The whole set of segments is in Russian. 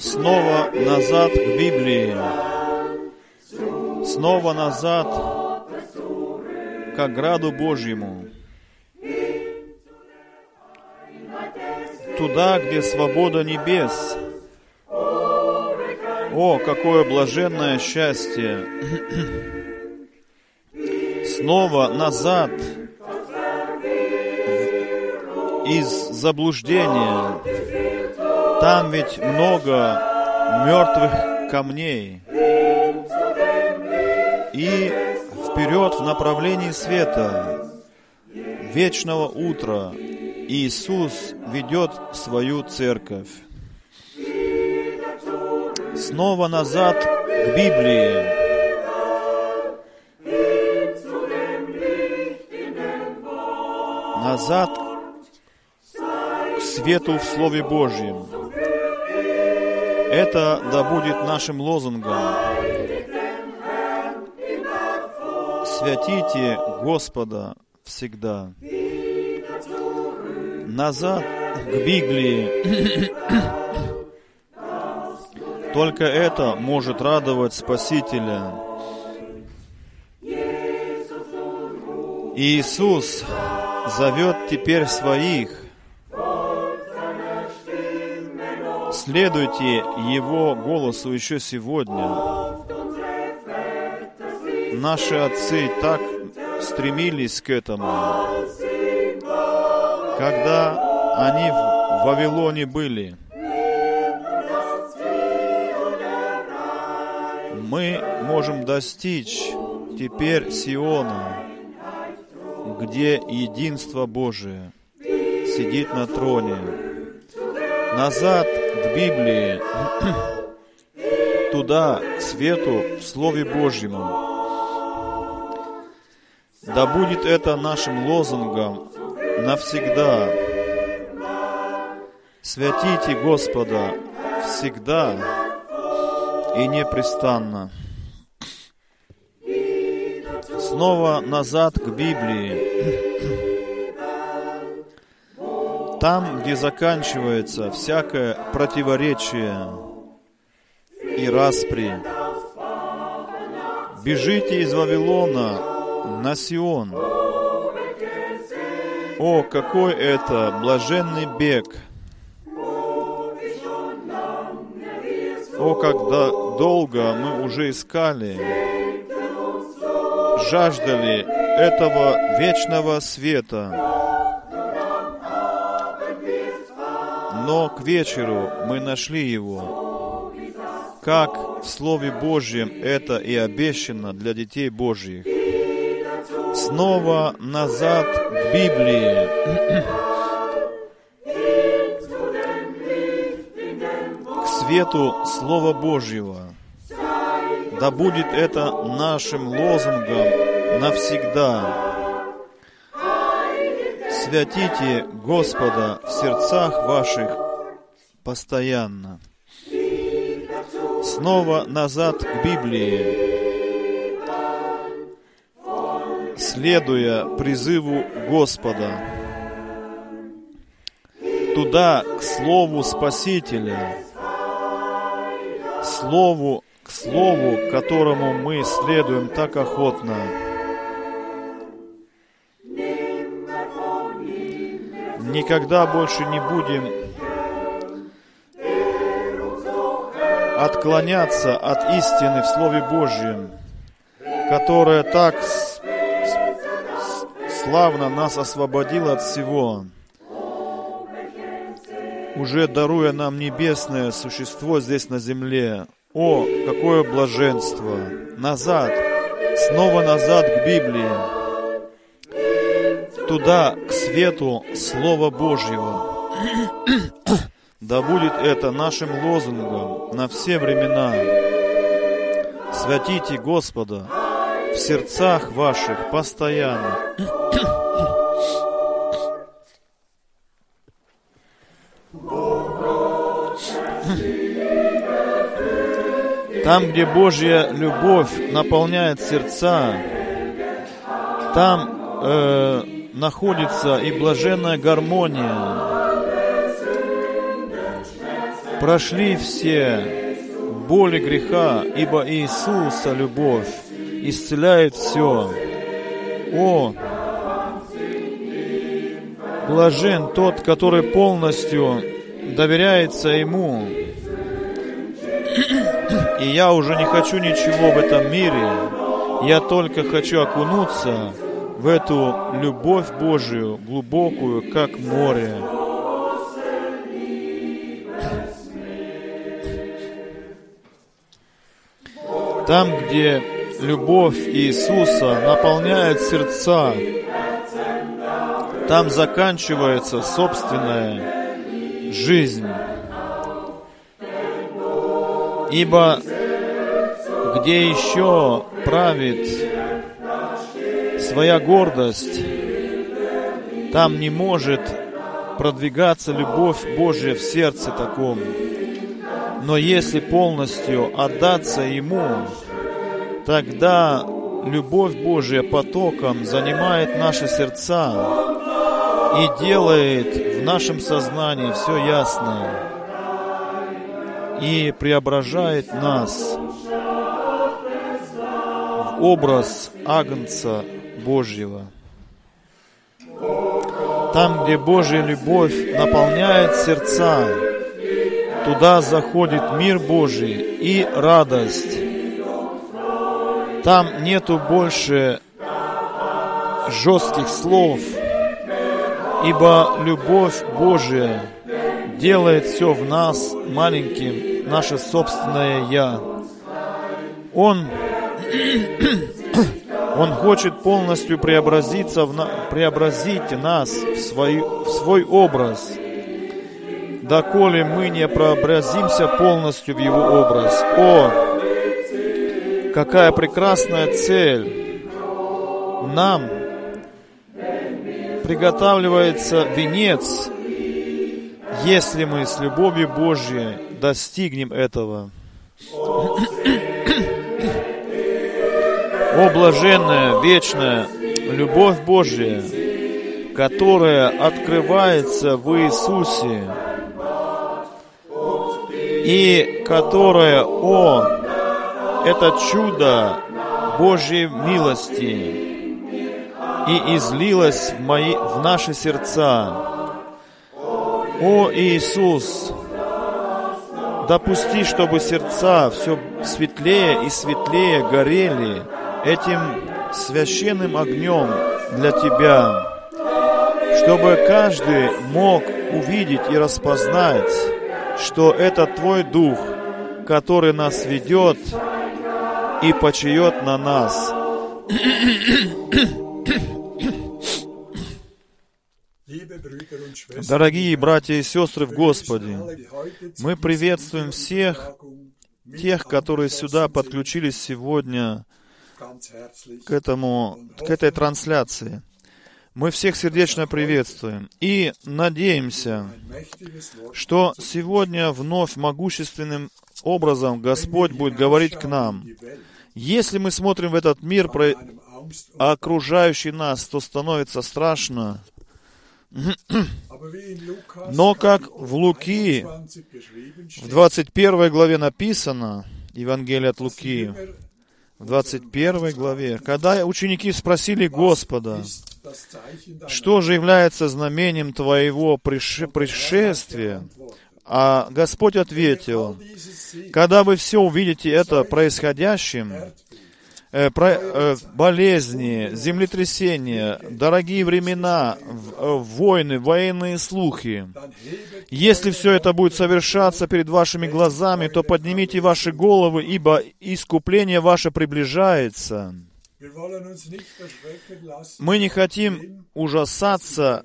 снова назад к Библии, снова назад к ограду Божьему, туда, где свобода небес. О, какое блаженное счастье! Снова назад из заблуждения. Там ведь много мертвых камней. И вперед в направлении света, вечного утра, Иисус ведет свою церковь. Снова назад к Библии. Назад к свету в Слове Божьем. Это да будет нашим лозунгом. Святите Господа всегда. Назад к Библии. Только это может радовать Спасителя. Иисус зовет теперь своих. Следуйте Его голосу еще сегодня. Наши отцы так стремились к этому, когда они в Вавилоне были. Мы можем достичь теперь Сиона, где единство Божие сидит на троне. Назад к Библии, туда, к свету, в Слове Божьему. Да будет это нашим лозунгом навсегда. Святите Господа всегда и непрестанно. Снова назад к Библии. Там, где заканчивается всякое противоречие и распри. Бежите из Вавилона на Сион. О, какой это блаженный бег! О, когда долго мы уже искали, жаждали этого вечного света. К вечеру мы нашли его, как в Слове Божьем это и обещано для детей Божьих. Снова назад к Библии. К свету Слова Божьего. Да будет это нашим лозунгом навсегда святите Господа в сердцах ваших постоянно. Снова назад к Библии, следуя призыву Господа, туда, к Слову Спасителя, Слову, к Слову, которому мы следуем так охотно. никогда больше не будем отклоняться от истины в Слове Божьем, которая так славно нас освободила от всего, уже даруя нам небесное существо здесь на земле. О, какое блаженство! Назад, снова назад к Библии туда, к свету Слова Божьего. Да будет это нашим лозунгом на все времена. Святите Господа в сердцах ваших постоянно. Там, где Божья любовь наполняет сердца, там э, находится и блаженная гармония. Прошли все боли греха, ибо Иисуса любовь исцеляет все. О, блажен тот, который полностью доверяется Ему. И я уже не хочу ничего в этом мире. Я только хочу окунуться в эту любовь Божию, глубокую, как море. Там, где любовь Иисуса наполняет сердца, там заканчивается собственная жизнь. Ибо где еще правит своя гордость, там не может продвигаться любовь Божья в сердце таком. Но если полностью отдаться Ему, тогда любовь Божья потоком занимает наши сердца и делает в нашем сознании все ясно и преображает нас в образ Агнца Божьего. Там, где Божья любовь наполняет сердца, туда заходит мир Божий и радость. Там нету больше жестких слов, ибо любовь Божия делает все в нас маленьким, наше собственное «я». Он он хочет полностью преобразиться в на... преобразить нас в свой, в свой образ, доколе мы не преобразимся полностью в Его образ. О, какая прекрасная цель! Нам приготавливается венец, если мы с любовью Божьей достигнем этого. О, блаженная, вечная любовь Божья, которая открывается в Иисусе, и которая, о, это чудо Божьей милости, и излилось в, мои, в наши сердца. О, Иисус, допусти, чтобы сердца все светлее и светлее горели, этим священным огнем для Тебя, чтобы каждый мог увидеть и распознать, что это Твой Дух, который нас ведет и почает на нас. Дорогие братья и сестры в Господе, мы приветствуем всех тех, которые сюда подключились сегодня к, этому, к этой трансляции. Мы всех сердечно приветствуем и надеемся, что сегодня вновь могущественным образом Господь будет говорить к нам. Если мы смотрим в этот мир, окружающий нас, то становится страшно. Но как в Луки, в 21 главе написано, Евангелие от Луки, в 21 главе, когда ученики спросили Господа, что же является знамением Твоего пришествия, а Господь ответил, когда вы все увидите это происходящим, э, про, э, болезни, землетрясения, дорогие времена, э, войны, военные слухи. Если все это будет совершаться перед вашими глазами, то поднимите ваши головы, ибо искупление ваше приближается. Мы не хотим ужасаться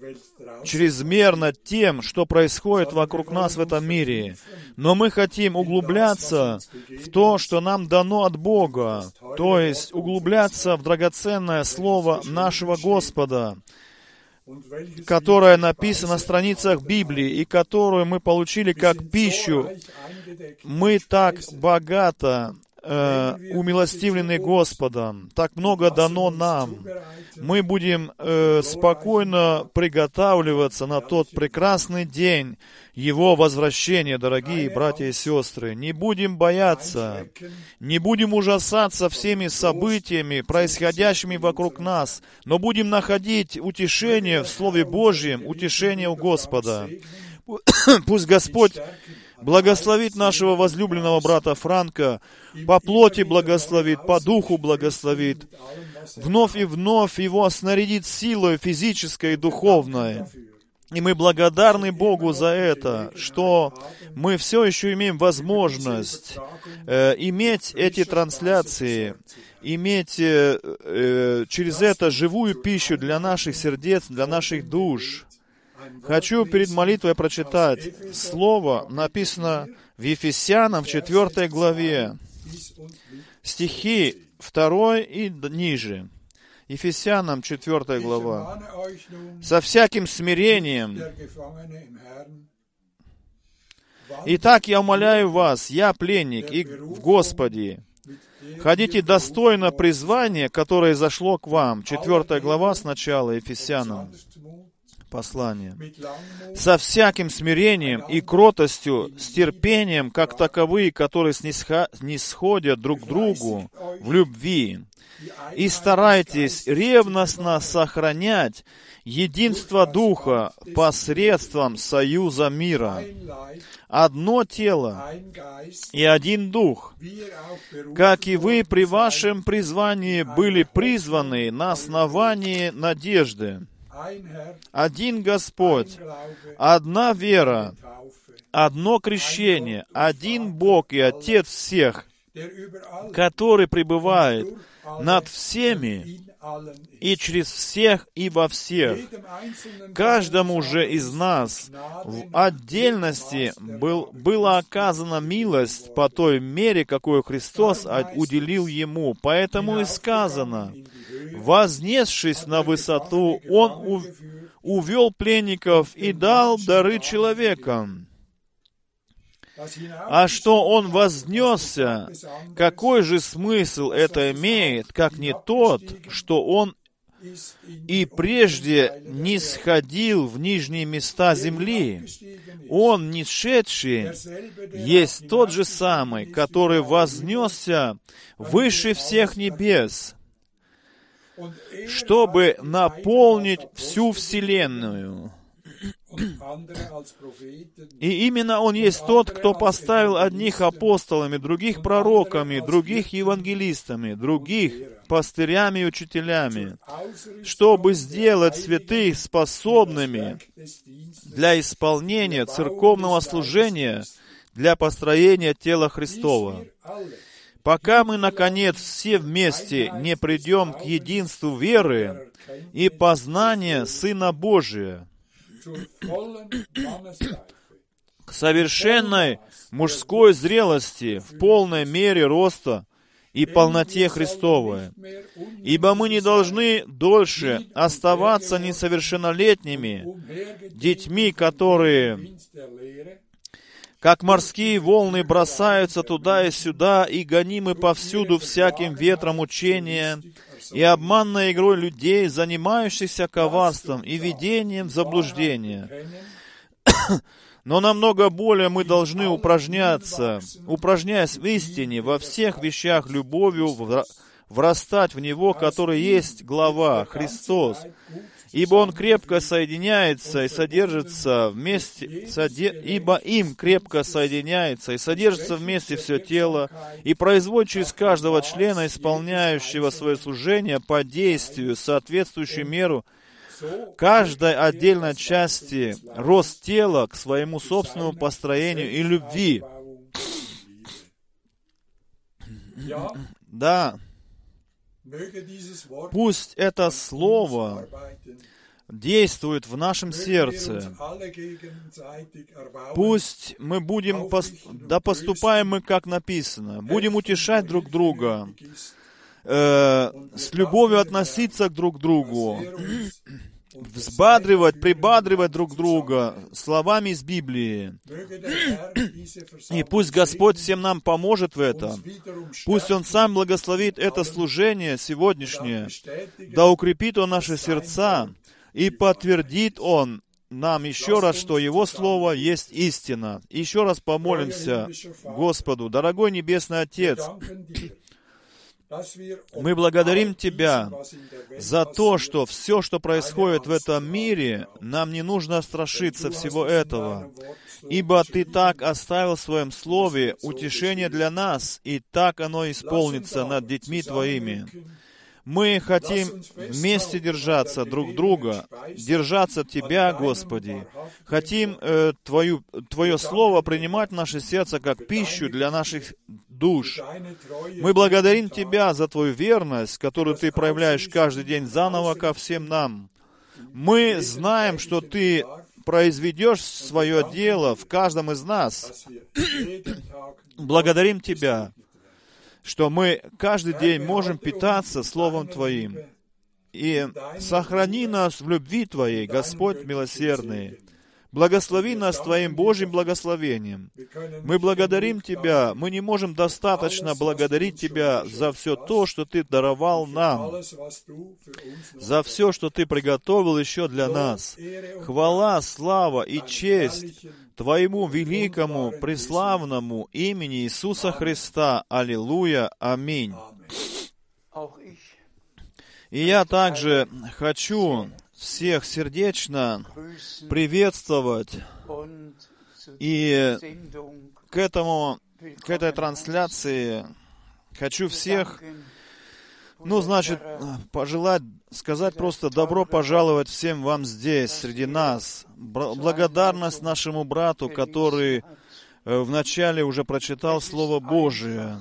чрезмерно тем, что происходит вокруг нас в этом мире, но мы хотим углубляться в то, что нам дано от Бога, то есть углубляться в драгоценное Слово нашего Господа, которое написано на страницах Библии и которую мы получили как пищу. Мы так богато э, умилостивлены Господом, так много дано нам. Мы будем э, спокойно приготавливаться на тот прекрасный день Его возвращения, дорогие братья и сестры. Не будем бояться, не будем ужасаться всеми событиями, происходящими вокруг нас, но будем находить утешение в Слове Божьем, утешение у Господа. Пусть Господь благословит нашего возлюбленного брата Франка, по плоти благословит, по духу благословит, вновь и вновь его снарядит силой физической и духовной. И мы благодарны Богу за это, что мы все еще имеем возможность э, иметь эти трансляции, иметь э, э, через это живую пищу для наших сердец, для наших душ. Хочу перед молитвой прочитать слово, написано в Ефесянам в 4 главе, стихи 2 и ниже. Ефесянам 4 глава. «Со всяким смирением Итак, я умоляю вас, я пленник и в Господе, ходите достойно призвания, которое зашло к вам. Четвертая глава сначала Ефесянам послание. Со всяким смирением и кротостью, с терпением, как таковые, которые снисходят друг к другу в любви. И старайтесь ревностно сохранять единство Духа посредством союза мира. Одно тело и один Дух, как и вы при вашем призвании были призваны на основании надежды один Господь, одна вера, одно крещение, один Бог и Отец всех, который пребывает над всеми и через всех и во всех. Каждому же из нас в отдельности был, была оказана милость по той мере, какую Христос уделил ему. Поэтому и сказано, вознесшись на высоту, Он увел пленников и дал дары человекам. А что он вознесся, какой же смысл это имеет, как не тот, что он и прежде не сходил в нижние места земли. Он, не есть тот же самый, который вознесся выше всех небес, чтобы наполнить всю вселенную. И именно Он есть тот, кто поставил одних апостолами, других пророками, других евангелистами, других пастырями и учителями, чтобы сделать святых способными для исполнения церковного служения, для построения тела Христова. Пока мы, наконец, все вместе не придем к единству веры и познания Сына Божия, к совершенной мужской зрелости в полной мере роста и полноте Христовой. Ибо мы не должны дольше оставаться несовершеннолетними, детьми, которые, как морские волны, бросаются туда и сюда и гонимы повсюду всяким ветром учения, и обманной игрой людей, занимающихся коварством и ведением заблуждения. Но намного более мы должны упражняться, упражняясь в истине, во всех вещах любовью, врастать в Него, который есть глава, Христос, ибо он крепко соединяется и содержится вместе, соде, ибо им крепко соединяется и содержится вместе все тело, и производит через каждого члена, исполняющего свое служение по действию, соответствующую меру, каждой отдельной части рост тела к своему собственному построению и любви. Да, Пусть это слово действует в нашем сердце. Пусть мы будем, да поступаем мы, как написано, будем утешать друг друга, э, с любовью относиться к друг другу, взбадривать, прибадривать друг друга словами из Библии. И пусть Господь всем нам поможет в этом. Пусть Он сам благословит это служение сегодняшнее. Да укрепит Он наши сердца и подтвердит Он нам еще раз, что Его Слово есть истина. Еще раз помолимся Господу. Дорогой Небесный Отец, мы благодарим Тебя за то, что все, что происходит в этом мире, нам не нужно страшиться всего этого, ибо Ты так оставил в Своем Слове утешение для нас, и так оно исполнится над детьми Твоими. Мы хотим вместе держаться друг друга, держаться Тебя, Господи. Хотим э, твою, Твое Слово принимать в наше сердце как пищу для наших душ. Мы благодарим Тебя за Твою верность, которую Ты проявляешь каждый день заново ко всем нам. Мы знаем, что Ты произведешь свое дело в каждом из нас. Благодарим Тебя что мы каждый день можем питаться Словом Твоим. И сохрани нас в любви Твоей, Господь милосердный. Благослови нас Твоим Божьим благословением. Мы благодарим Тебя. Мы не можем достаточно благодарить Тебя за все то, что Ты даровал нам, за все, что Ты приготовил еще для нас. Хвала, слава и честь Твоему великому, преславному имени Иисуса Христа. Аллилуйя. Аминь. И я также хочу всех сердечно приветствовать и к этому, к этой трансляции хочу всех, ну, значит, пожелать, сказать просто добро пожаловать всем вам здесь, среди нас. Благодарность нашему брату, который э, вначале уже прочитал Слово Божие.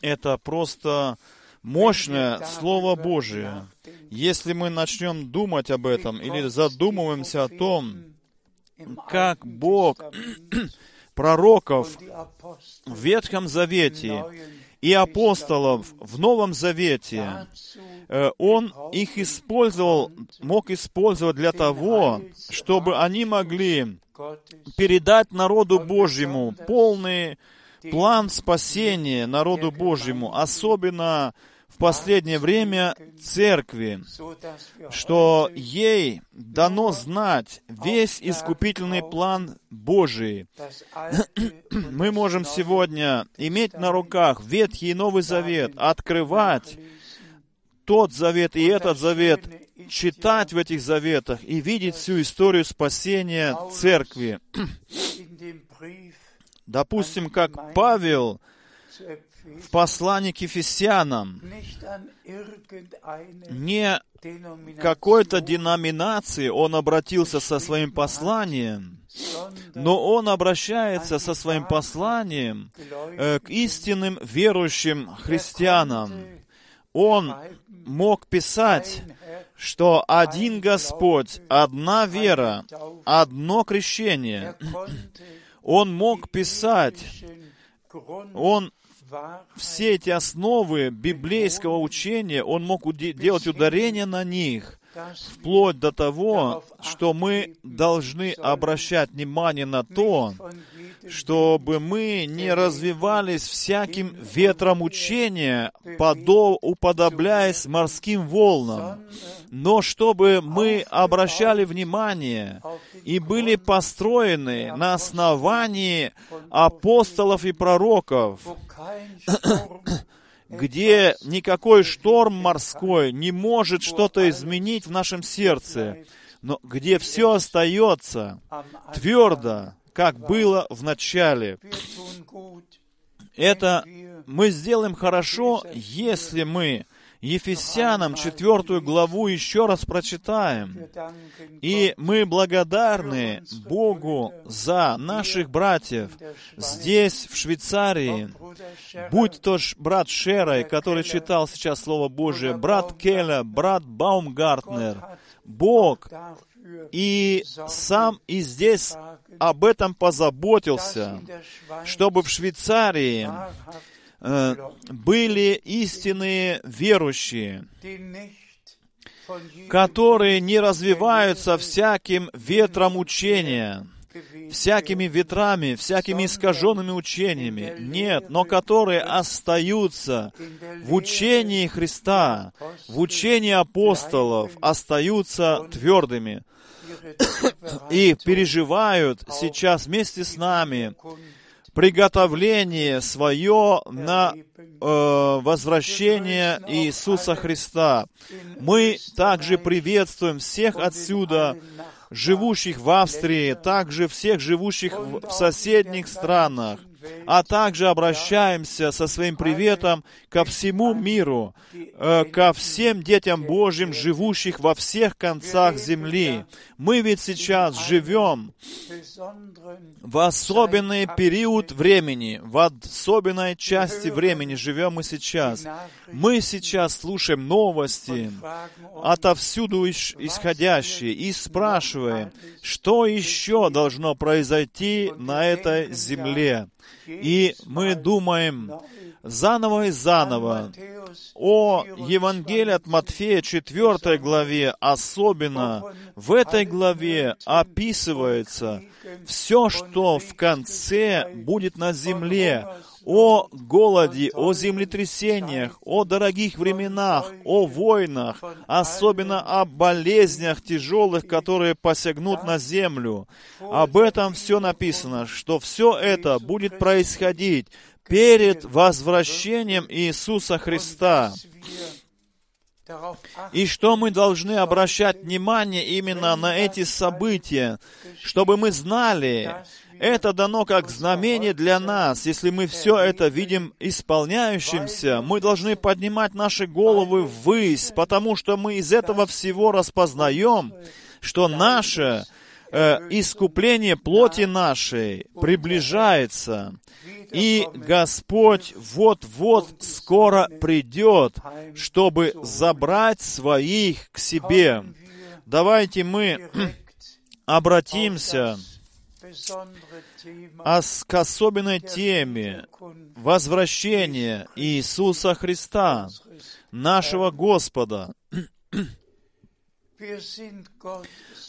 Это просто мощное Слово Божие. Если мы начнем думать об этом или задумываемся о том, как Бог пророков в Ветхом Завете и апостолов в Новом Завете, Он их использовал, мог использовать для того, чтобы они могли передать народу Божьему полный план спасения народу Божьему, особенно в последнее время церкви, что ей дано знать весь искупительный план Божий. Мы можем сегодня иметь на руках Ветхий и Новый Завет, открывать тот завет и этот завет, читать в этих заветах и видеть всю историю спасения церкви. Допустим, как Павел в послании к Ефесянам. Не какой-то деноминации он обратился со своим посланием, но он обращается со своим посланием э, к истинным верующим христианам. Он мог писать, что один Господь, одна вера, одно крещение. Он мог писать, он все эти основы библейского учения, он мог делать ударение на них, вплоть до того, что мы должны обращать внимание на то, чтобы мы не развивались всяким ветром учения, уподобляясь морским волнам, но чтобы мы обращали внимание и были построены на основании апостолов и пророков, где никакой шторм морской не может что-то изменить в нашем сердце, но где все остается твердо, как было в начале. Это мы сделаем хорошо, если мы Ефесянам четвертую главу еще раз прочитаем. И мы благодарны Богу за наших братьев здесь, в Швейцарии. Будь то брат Шерой, который читал сейчас Слово Божие, брат Келля, брат Баумгартнер. Бог и сам и здесь об этом позаботился, чтобы в Швейцарии Э, были истинные верующие, которые не развиваются всяким ветром учения, всякими ветрами, всякими искаженными учениями. Нет, но которые остаются в учении Христа, в учении апостолов, остаются твердыми и переживают сейчас вместе с нами приготовление свое на э, возвращение Иисуса Христа. Мы также приветствуем всех отсюда, живущих в Австрии, также всех живущих в соседних странах, а также обращаемся со своим приветом ко всему миру, э, ко всем детям Божьим, живущих во всех концах земли. Мы ведь сейчас живем в особенный период времени, в особенной части времени живем мы сейчас. Мы сейчас слушаем новости, отовсюду исходящие, и спрашиваем, что еще должно произойти на этой земле. И мы думаем заново и заново о Евангелии от Матфея 4 главе, особенно в этой главе описывается все, что в конце будет на земле, о голоде, о землетрясениях, о дорогих временах, о войнах, особенно о болезнях тяжелых, которые посягнут на землю. Об этом все написано, что все это будет происходить перед возвращением Иисуса Христа. И что мы должны обращать внимание именно на эти события, чтобы мы знали, это дано как знамение для нас. Если мы все это видим исполняющимся, мы должны поднимать наши головы ввысь, потому что мы из этого всего распознаем, что наше э, искупление плоти нашей приближается. И Господь вот-вот скоро придет, чтобы забрать своих к себе. Давайте мы обратимся а к особенной теме возвращения Иисуса Христа, нашего Господа.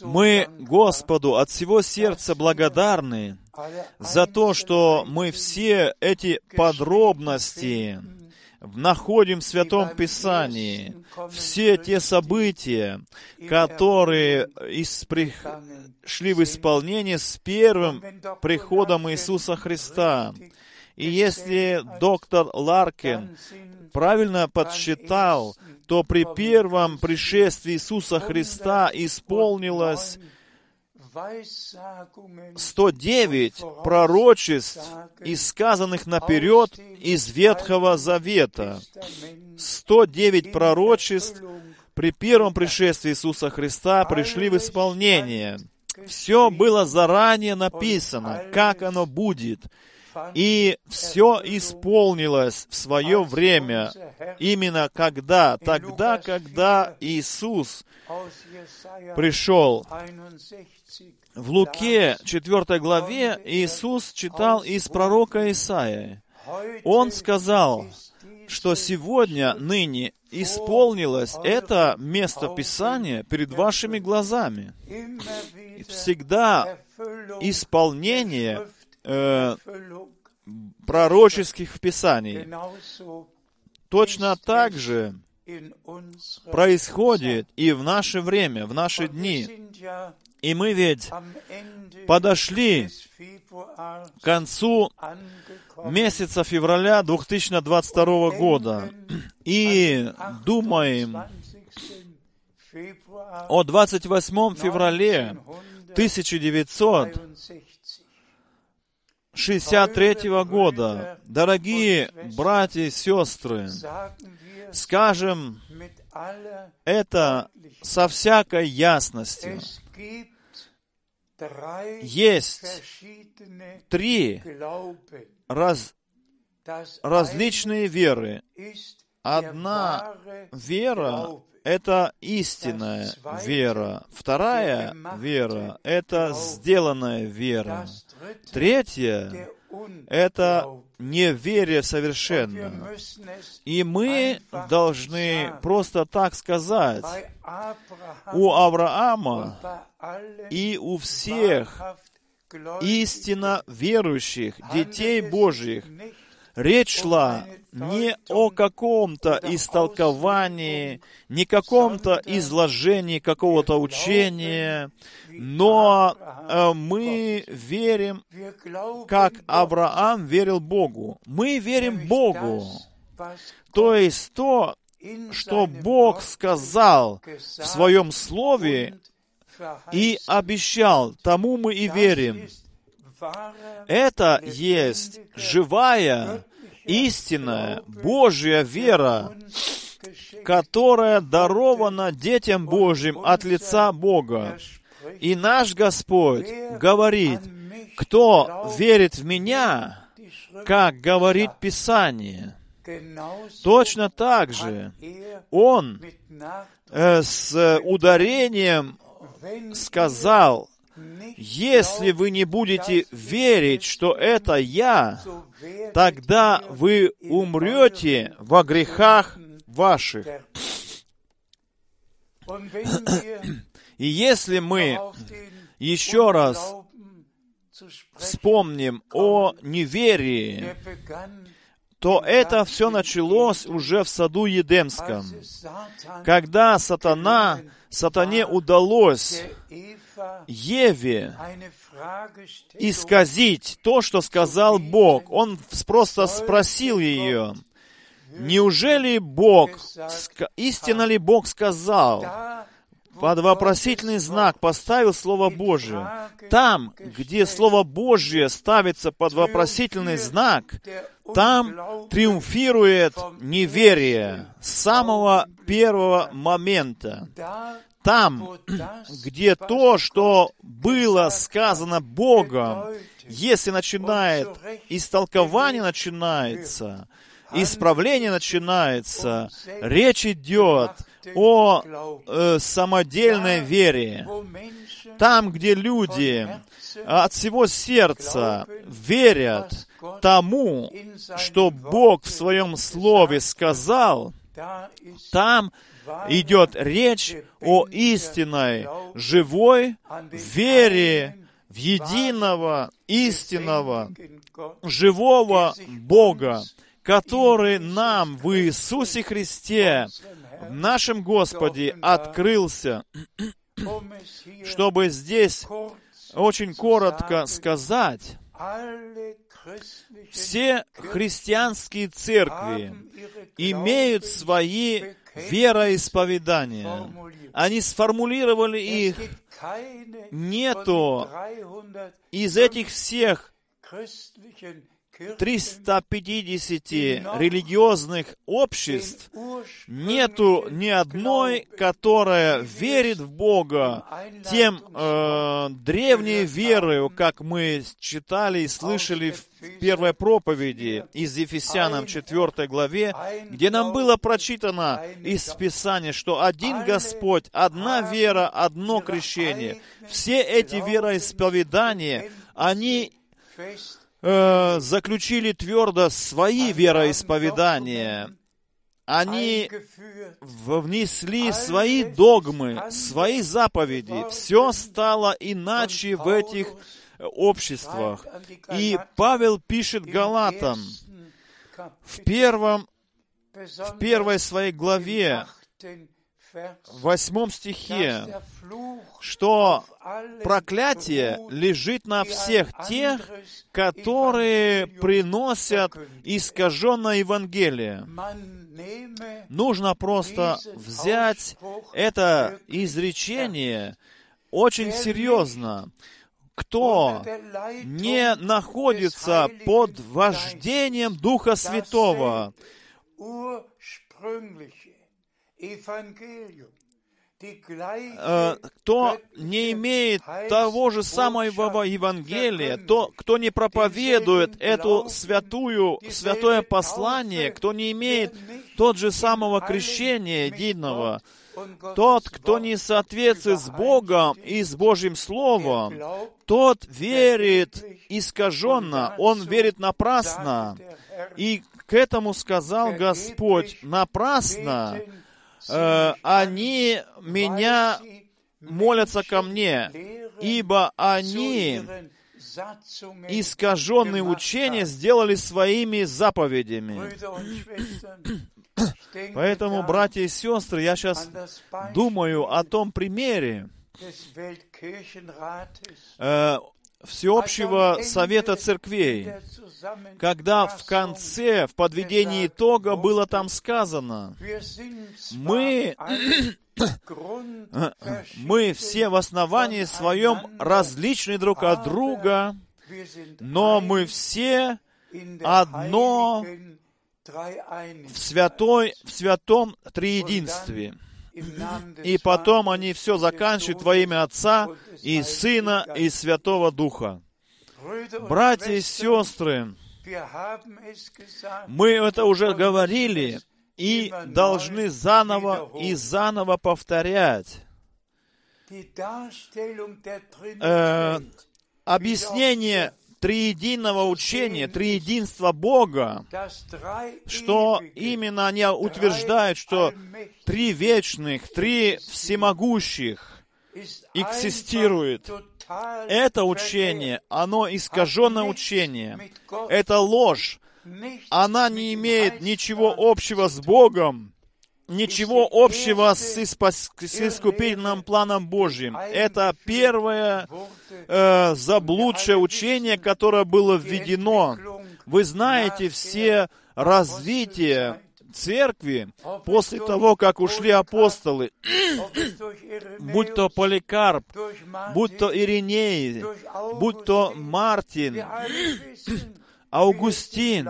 Мы Господу от всего сердца благодарны за то, что мы все эти подробности находим в Святом Писании все те события, которые шли в исполнение с первым приходом Иисуса Христа. И если доктор Ларкин правильно подсчитал, то при первом пришествии Иисуса Христа исполнилось 109 пророчеств, сказанных наперед из Ветхого Завета. 109 пророчеств при первом пришествии Иисуса Христа пришли в исполнение. Все было заранее написано, как оно будет. И все исполнилось в свое время, именно когда, тогда, когда Иисус пришел. В Луке 4 главе Иисус читал из пророка Исаия. Он сказал, что сегодня, ныне исполнилось это место Писания перед вашими глазами. Всегда исполнение э, пророческих писаний. Точно так же происходит и в наше время, в наши дни. И мы ведь подошли к концу месяца февраля 2022 года и думаем о 28 феврале 1963 года. Дорогие братья и сестры, скажем это со всякой ясностью. Есть три раз, различные веры. Одна вера — это истинная вера. Вторая вера — это сделанная вера. Третья это неверие совершенно. И мы должны просто так сказать, у Авраама и у всех истинно верующих, детей Божьих, речь шла не о каком-то истолковании, не каком-то изложении какого-то учения, но э, мы верим, как Авраам верил Богу. Мы верим Богу. То есть то, что Бог сказал в Своем Слове и обещал, тому мы и верим. Это есть живая, истинная, Божья вера, которая дарована детям Божьим от лица Бога. И наш Господь говорит, кто верит в Меня, как говорит Писание. Точно так же Он э, с ударением сказал, если вы не будете верить, что это я, тогда вы умрете во грехах ваших. И если мы еще раз вспомним о неверии, то это все началось уже в саду Едемском, когда сатана, сатане удалось Еве исказить то, что сказал Бог. Он просто спросил ее, неужели Бог, истинно ли Бог сказал? Под вопросительный знак поставил Слово Божие. Там, где Слово Божье ставится под вопросительный знак, там триумфирует неверие с самого первого момента там, где то, что было сказано Богом, если начинает, истолкование начинается, исправление начинается, речь идет о э, самодельной вере. Там, где люди от всего сердца верят тому, что Бог в Своем Слове сказал, там идет речь о истинной, живой вере в единого, истинного, живого Бога, который нам в Иисусе Христе, в нашем Господе, открылся, чтобы здесь очень коротко сказать, все христианские церкви имеют свои вероисповедания. Они сформулировали их. Нету из этих всех 350 религиозных обществ нету ни одной, которая верит в Бога тем э, древней верою, как мы читали и слышали в первой проповеди из Ефесянам 4 главе, где нам было прочитано из Писания, что один Господь, одна вера, одно крещение. Все эти вероисповедания, они э, заключили твердо свои вероисповедания. Они внесли свои догмы, свои заповеди. Все стало иначе в этих обществах. И Павел пишет Галатам в первом, в первой своей главе, в восьмом стихе, что проклятие лежит на всех тех, которые приносят искаженное Евангелие. Нужно просто взять это изречение очень серьезно. Кто не находится под вождением Духа Святого, кто не имеет того же самого Евангелия, то, кто не проповедует эту святую, святое послание, кто не имеет тот же самого крещения единого, Тот, кто не соответствует с Богом и с Божьим Словом, тот верит искаженно, он верит напрасно. И к этому сказал Господь, напрасно э, они меня молятся ко мне, ибо они искаженные учения сделали своими заповедями. Поэтому, братья и сестры, я сейчас думаю о том примере э, Всеобщего Совета Церквей, когда в конце, в подведении итога было там сказано, мы, мы все в основании своем различны друг от друга, но мы все одно в, святой, в святом триединстве. И потом они все заканчивают во имя Отца и Сына и Святого Духа. Братья и сестры, мы это уже говорили и должны заново и заново повторять. Э, объяснение триединого учения, триединства Бога, что именно они утверждают, что три вечных, три всемогущих экзистирует. Это учение, оно искаженное учение. Это ложь. Она не имеет ничего общего с Богом, ничего общего с, испас... с искупительным планом Божьим. Это первое э, заблудшее учение, которое было введено. Вы знаете все развитие церкви после того, как ушли апостолы, будь то Поликарп, будь то Ириней, будь то Мартин, Аугустин,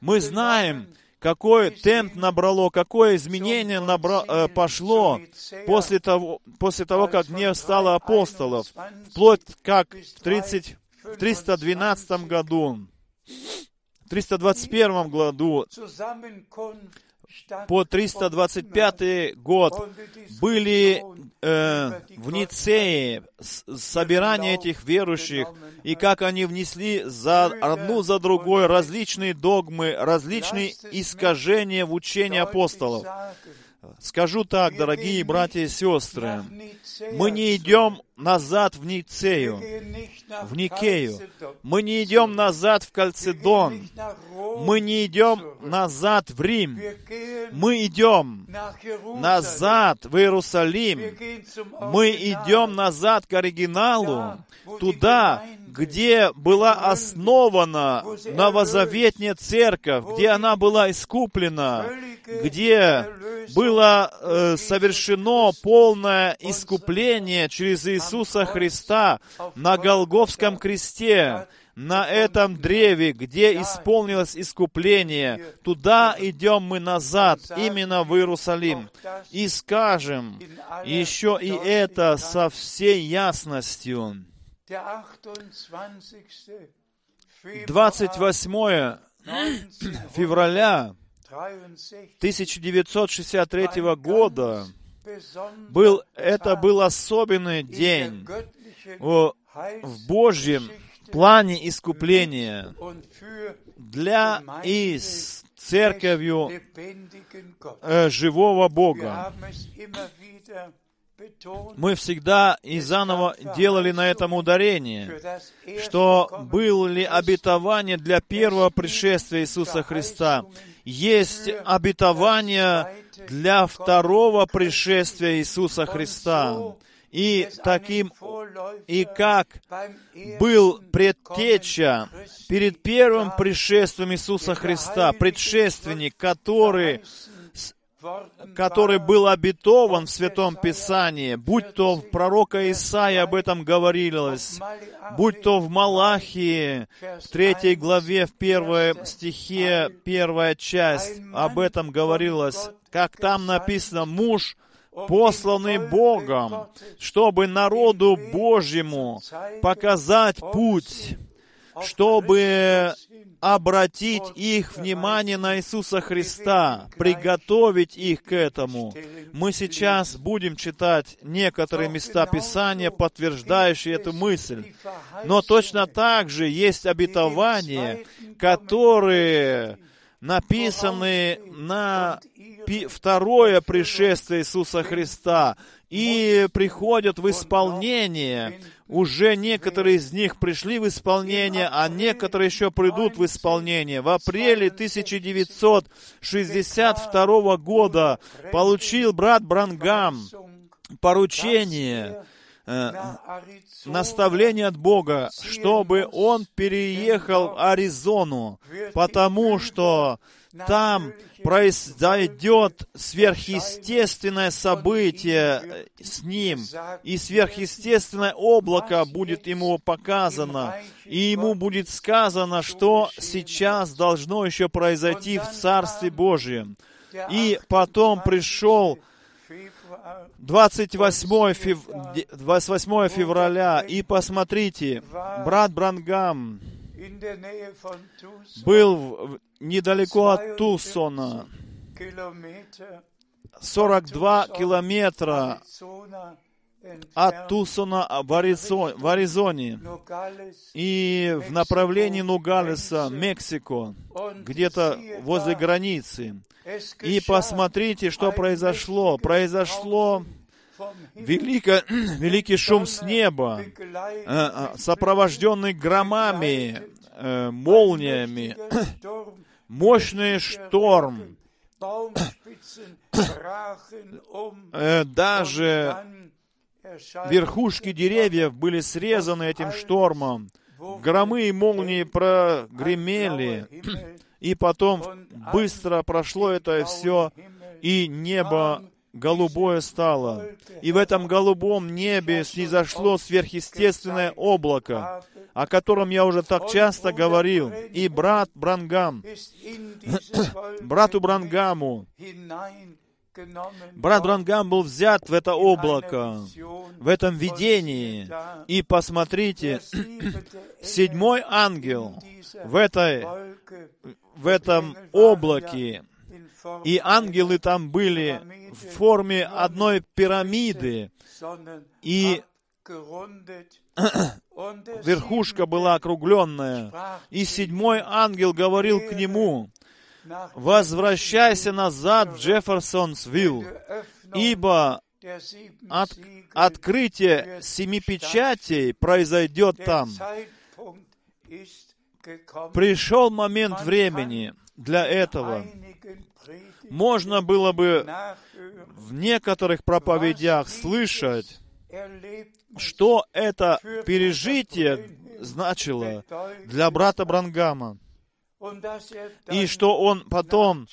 мы знаем, какой темп набрало, какое изменение набра, э, пошло после того, после того, как не стало апостолов, вплоть как в, 30, в 312 году, в 321 году, по 325 год были э, в Ницее собирание этих верующих, и как они внесли за одну за другой различные догмы, различные искажения в учении апостолов. Скажу так, дорогие братья и сестры, мы не идем назад в Ницею, в Никею. Мы не идем назад в Кальцедон. Мы не идем назад в Рим. Мы идем назад в Иерусалим. Мы идем назад к оригиналу, туда, где была основана новозаветная церковь, где она была искуплена, где было э, совершено полное искупление через Иисуса Христа на Голговском кресте, на этом древе, где исполнилось искупление, туда идем мы назад, именно в Иерусалим. И скажем еще и это со всей ясностью. 28 февраля 1963 года был, это был особенный день в, Божьем плане искупления для и с церковью э, живого Бога. Мы всегда и заново делали на этом ударение, что было ли обетование для первого пришествия Иисуса Христа, есть обетование для второго пришествия Иисуса Христа. И таким, и как был предтеча перед первым пришествием Иисуса Христа, предшественник, который который был обетован в Святом Писании, будь то в пророка Исаии об этом говорилось, будь то в Малахии, в третьей главе, в первой стихе, первая часть, об этом говорилось, как там написано, муж, посланный Богом, чтобы народу Божьему показать путь, чтобы обратить их внимание на Иисуса Христа, приготовить их к этому. Мы сейчас будем читать некоторые места Писания, подтверждающие эту мысль. Но точно так же есть обетования, которые написаны на второе пришествие Иисуса Христа и приходят в исполнение. Уже некоторые из них пришли в исполнение, а некоторые еще придут в исполнение. В апреле 1962 года получил брат Брангам поручение э, наставление от Бога, чтобы он переехал в Аризону, потому что там произойдет сверхъестественное событие с ним, и сверхъестественное облако будет ему показано, и ему будет сказано, что сейчас должно еще произойти в Царстве Божьем. И потом пришел 28, фев... 28 февраля, и посмотрите, брат Брангам был недалеко от Тусона, 42 километра от Тусона в, Аризоне, в Аризоне и в направлении Нугалеса, Мексико, где-то возле границы. И посмотрите, что произошло. Произошло велико, великий шум с неба, э, э, сопровожденный громами, э, молниями, мощный шторм, даже верхушки деревьев были срезаны этим штормом, громы и молнии прогремели, и потом быстро прошло это все, и небо голубое стало. И в этом голубом небе снизошло сверхъестественное облако, о котором я уже так часто говорил. И брат Брангам, брату Брангаму, брат Брангам был взят в это облако, в этом видении. И посмотрите, седьмой ангел в, этой, в этом облаке, и ангелы там были в форме одной пирамиды, и верхушка была округленная. И седьмой ангел говорил к нему, «Возвращайся назад в Джефферсонсвилл, ибо от, открытие семи печатей произойдет там». Пришел момент времени для этого можно было бы в некоторых проповедях слышать, что это пережитие значило для брата Брангама. И что он потом,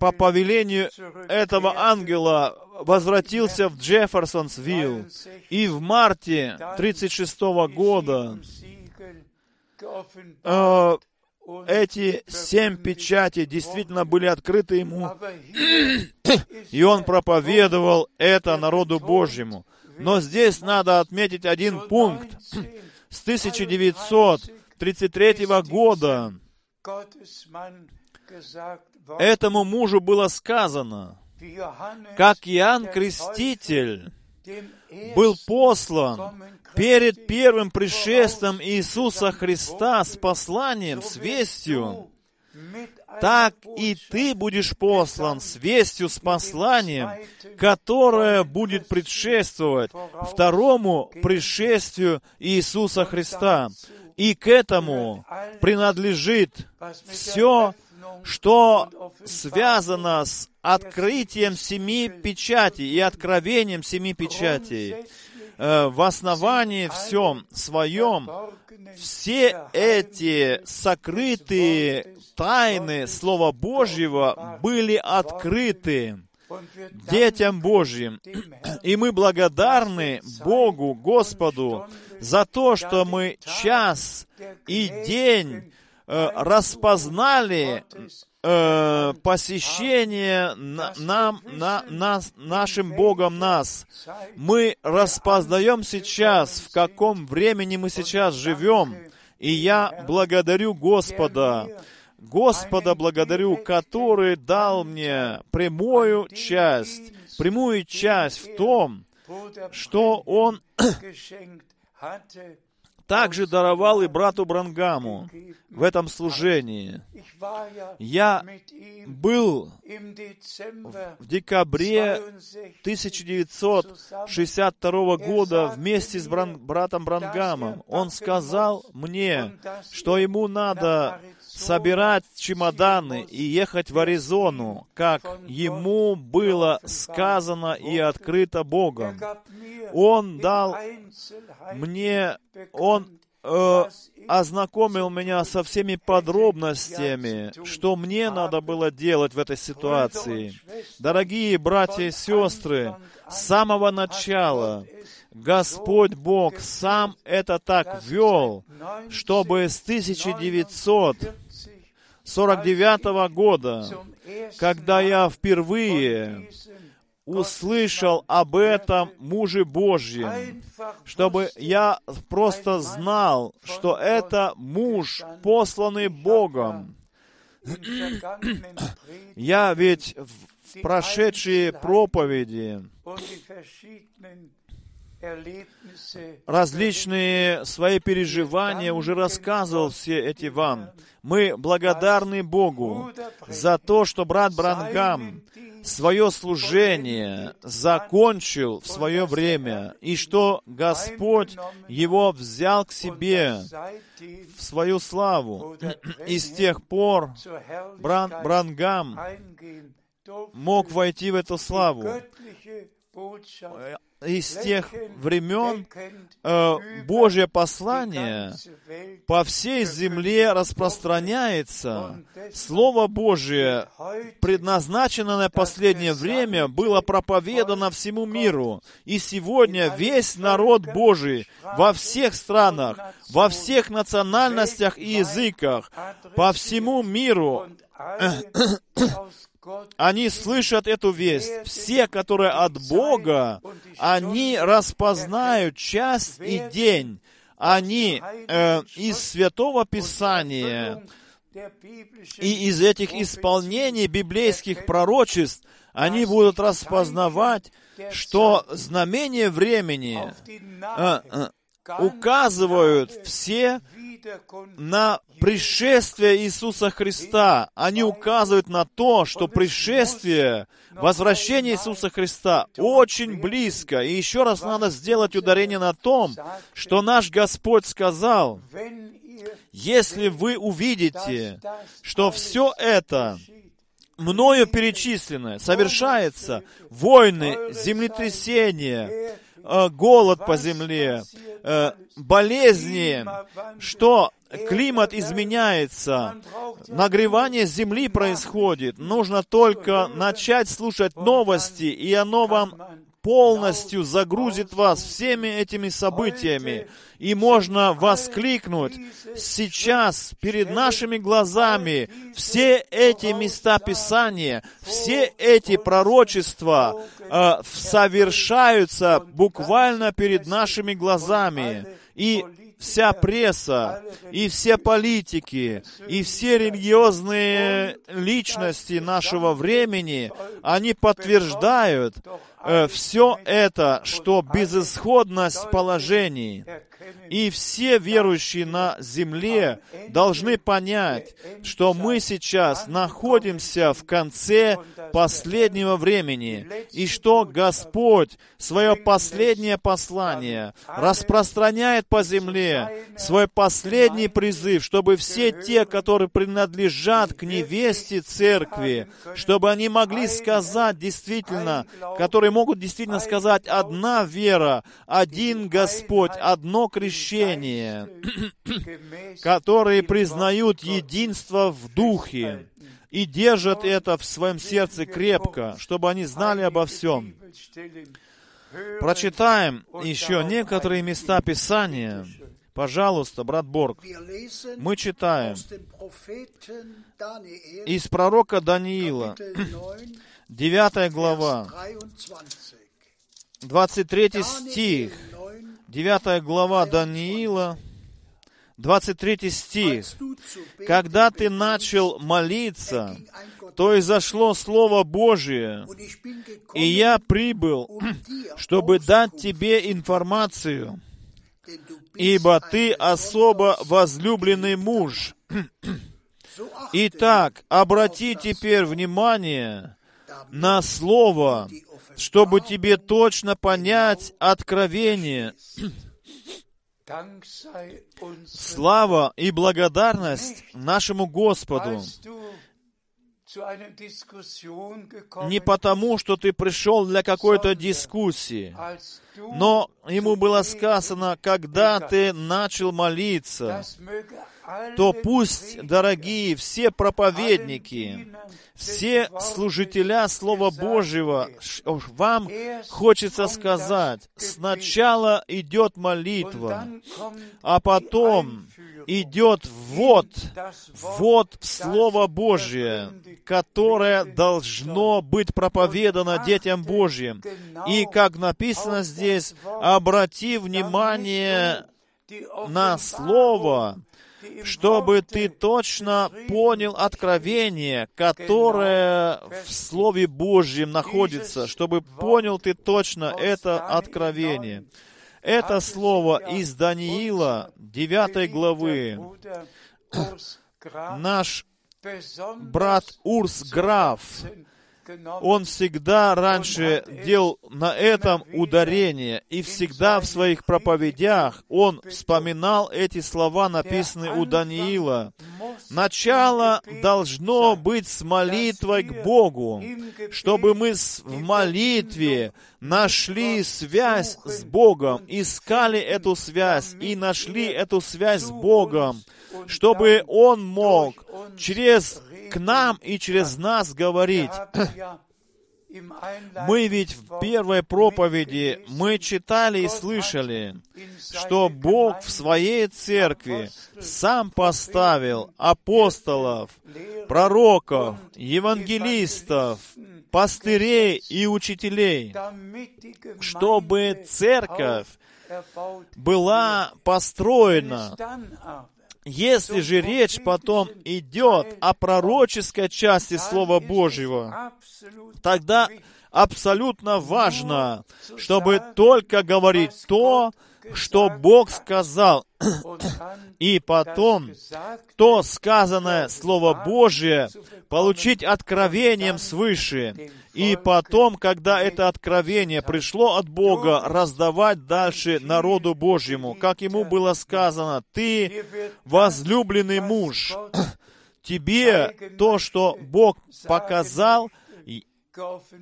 по повелению этого ангела, возвратился в Джефферсонсвилл. И в марте 1936 года э, эти семь печатей действительно были открыты ему, и он проповедовал это народу Божьему. Но здесь надо отметить один пункт. С 1933 года этому мужу было сказано, как Иоанн Креститель был послан перед первым пришествием Иисуса Христа с посланием, с вестью, так и ты будешь послан с вестью, с посланием, которое будет предшествовать второму пришествию Иисуса Христа. И к этому принадлежит все, что связано с открытием семи печатей и откровением семи печатей. Э, в основании всем своем все эти сокрытые тайны Слова Божьего были открыты детям Божьим. И мы благодарны Богу, Господу, за то, что мы час и день э, распознали э, посещение на, нам, на, нас, нашим Богом нас. Мы распознаем сейчас, в каком времени мы сейчас живем, И я благодарю Господа, Господа благодарю, который дал мне прямую часть, прямую часть в том, что Он также даровал и брату Брангаму в этом служении. Я был в декабре 1962 года вместе с бран, братом Брангамом. Он сказал мне, что ему надо собирать чемоданы и ехать в Аризону, как ему было сказано и открыто Богом. Он дал мне, он э, ознакомил меня со всеми подробностями, что мне надо было делать в этой ситуации. Дорогие братья и сестры, с самого начала Господь Бог сам это так вел, чтобы с 1949 года, когда я впервые услышал об этом муже Божьем, чтобы я просто знал, что это муж, посланный Богом. Я ведь в прошедшие проповеди различные свои переживания уже рассказывал все эти вам. Мы благодарны Богу за то, что брат Брангам свое служение закончил в свое время, и что Господь его взял к себе в свою славу. И с тех пор Бран, Брангам мог войти в эту славу из тех времен э, Божье послание по всей земле распространяется. Слово Божие, предназначено на последнее время, было проповедано всему миру. И сегодня весь народ Божий во всех странах, во всех национальностях и языках, по всему миру они слышат эту весть. Все, которые от Бога, они распознают час и день. Они э, из Святого Писания и из этих исполнений библейских пророчеств они будут распознавать, что знамения времени э, э, указывают все на пришествие Иисуса Христа. Они указывают на то, что пришествие, возвращение Иисуса Христа очень близко. И еще раз надо сделать ударение на том, что наш Господь сказал, если вы увидите, что все это мною перечисленное совершается, войны, землетрясения, голод по земле, э, болезни, что климат изменяется, нагревание земли происходит. Нужно только начать слушать новости, и оно вам полностью загрузит вас всеми этими событиями. И можно воскликнуть сейчас перед нашими глазами все эти места Писания, все эти пророчества э, совершаются буквально перед нашими глазами. И вся пресса, и все политики, и все религиозные личности нашего времени, они подтверждают э, все это, что безысходность положений и все верующие на земле должны понять, что мы сейчас находимся в конце последнего времени, и что Господь свое последнее послание распространяет по земле, свой последний призыв, чтобы все те, которые принадлежат к невесте церкви, чтобы они могли сказать действительно, которые могут действительно сказать одна вера, один Господь, одно крещение, которые признают единство в Духе и держат это в своем сердце крепко, чтобы они знали обо всем. Прочитаем еще некоторые места Писания. Пожалуйста, брат Борг, мы читаем из пророка Даниила, 9 глава, 23 стих, 9 глава Даниила, 23 стих. Когда ты начал молиться, то изошло Слово Божие, и я прибыл, чтобы дать тебе информацию, ибо ты особо возлюбленный муж. Итак, обрати теперь внимание на Слово, чтобы тебе точно понять откровение. Слава и благодарность нашему Господу не потому, что ты пришел для какой-то дискуссии, но ему было сказано, когда ты начал молиться, то пусть, дорогие, все проповедники, все служителя Слова Божьего, вам хочется сказать, сначала идет молитва, а потом идет вот, вот Слово Божье, которое должно быть проповедано детям Божьим. И, как написано здесь, обрати внимание на Слово, чтобы ты точно понял откровение, которое в Слове Божьем находится, чтобы понял ты точно это откровение. Это слово из Даниила, 9 главы. Наш брат Урс Граф он всегда раньше делал на этом ударение, и всегда в своих проповедях он вспоминал эти слова, написанные у Даниила. Начало должно быть с молитвой к Богу, чтобы мы в молитве нашли связь с Богом, искали эту связь и нашли эту связь с Богом, чтобы Он мог через к нам и через нас говорить. Мы ведь в первой проповеди мы читали и слышали, что Бог в своей церкви сам поставил апостолов, пророков, евангелистов, пастырей и учителей, чтобы церковь была построена если же речь потом идет о пророческой части Слова Божьего, тогда абсолютно важно, чтобы только говорить то, что Бог сказал, и потом то сказанное Слово Божие получить откровением свыше, и потом, когда это откровение пришло от Бога, раздавать дальше народу Божьему, как ему было сказано, «Ты возлюбленный муж, тебе то, что Бог показал,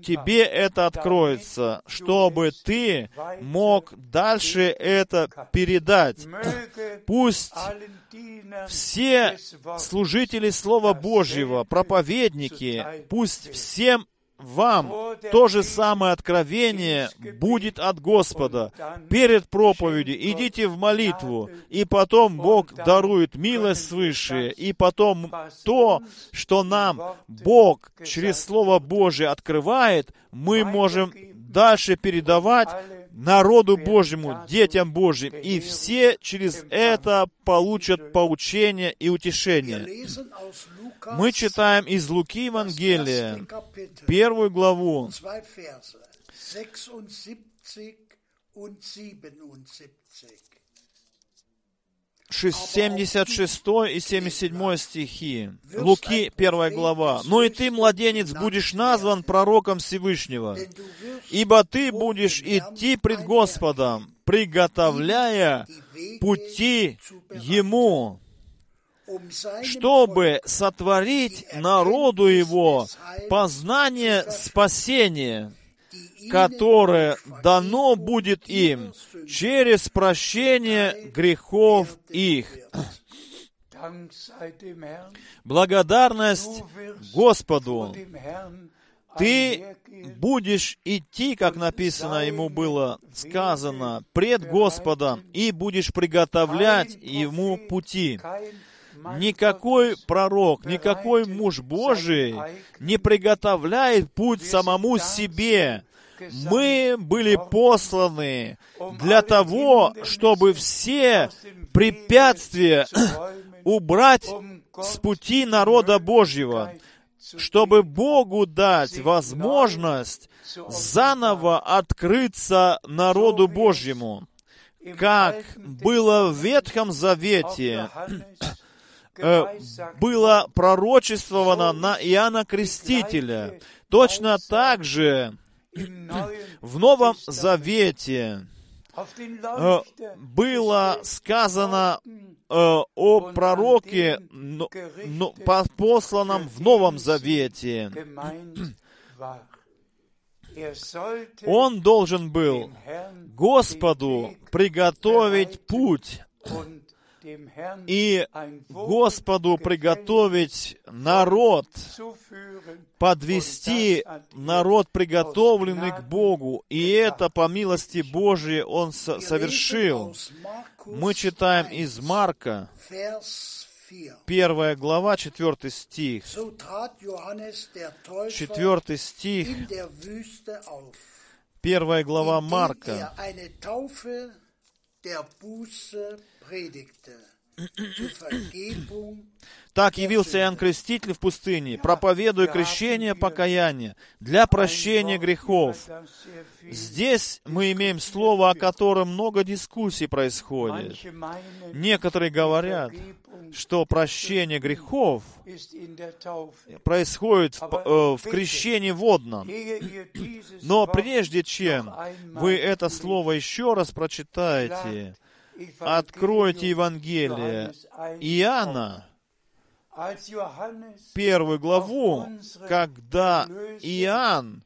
тебе это откроется, чтобы ты мог дальше это передать. Пусть все служители Слова Божьего, проповедники, пусть всем вам то же самое откровение будет от Господа. Перед проповедью идите в молитву, и потом Бог дарует милость свыше, и потом то, что нам Бог через Слово Божие открывает, мы можем дальше передавать народу Божьему, детям Божьим, и все через это получат поучение и утешение. Мы читаем из Луки Евангелия, первую главу, 76 и 77 стихи. Луки, 1 глава. «Ну и ты, младенец, будешь назван пророком Всевышнего, ибо ты будешь идти пред Господом, приготовляя пути Ему, чтобы сотворить народу Его познание спасения, которое дано будет им через прощение грехов их. Благодарность Господу. Ты будешь идти, как написано ему было сказано, пред Господом, и будешь приготовлять ему пути. Никакой пророк, никакой муж Божий не приготовляет путь самому себе, Мы были посланы для того, чтобы все препятствия убрать с пути народа Божьего, чтобы Богу дать возможность заново открыться народу Божьему, как было в Ветхом Завете, э, было пророчествовано на Иоанна Крестителя. Точно так же в Новом Завете э, было сказано э, о пророке, посланном в Новом Завете. Он должен был Господу приготовить путь и Господу приготовить народ, подвести народ, приготовленный к Богу. И это по милости Божией Он совершил. Мы читаем из Марка, первая глава, четвертый стих. Четвертый стих, первая глава Марка. Так явился Иоанн Креститель в пустыне, проповедуя крещение покаяния для прощения грехов. Здесь мы имеем слово, о котором много дискуссий происходит. Некоторые говорят, что прощение грехов происходит в, э, в крещении водном. Но прежде чем вы это слово еще раз прочитаете, откройте Евангелие Иоанна, первую главу, когда Иоанн,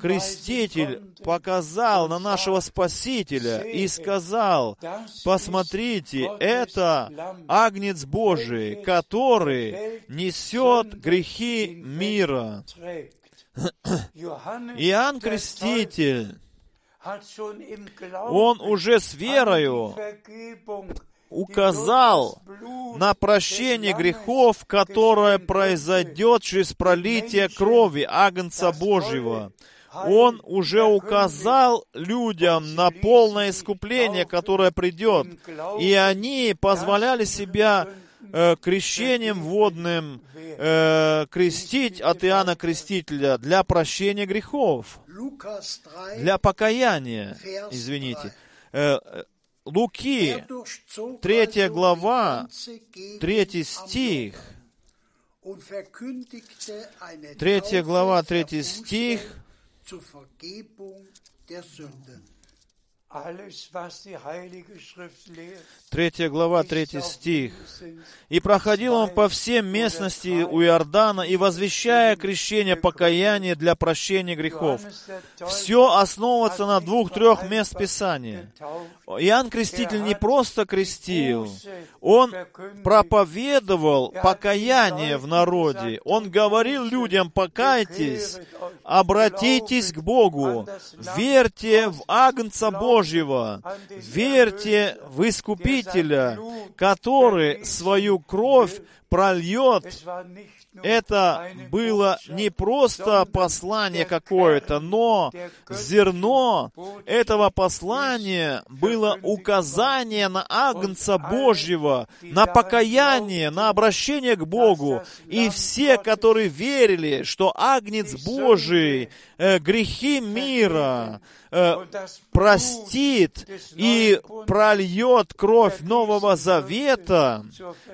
Креститель, показал на нашего Спасителя и сказал, посмотрите, это Агнец Божий, который несет грехи мира. Иоанн Креститель он уже с верою указал на прощение грехов, которое произойдет через пролитие крови Агнца Божьего. Он уже указал людям на полное искупление, которое придет. И они позволяли себя э, крещением водным э, крестить от Иоанна Крестителя для прощения грехов, для покаяния, извините. Э, э Луки, третья глава, третий стих, третья глава, третий стих, Третья глава, третий стих. «И проходил он по всем местности у Иордана, и возвещая крещение покаяния для прощения грехов». Все основывается на двух-трех мест Писания. Иоанн Креститель не просто крестил, он проповедовал покаяние в народе. Он говорил людям, покайтесь, обратитесь к Богу, верьте в Агнца Божьего, верьте в Искупителя, который свою кровь прольет это было не просто послание какое-то, но зерно этого послания было указание на Агнца Божьего, на покаяние, на обращение к Богу. И все, которые верили, что Агнец Божий э, грехи мира э, простит и прольет кровь Нового Завета,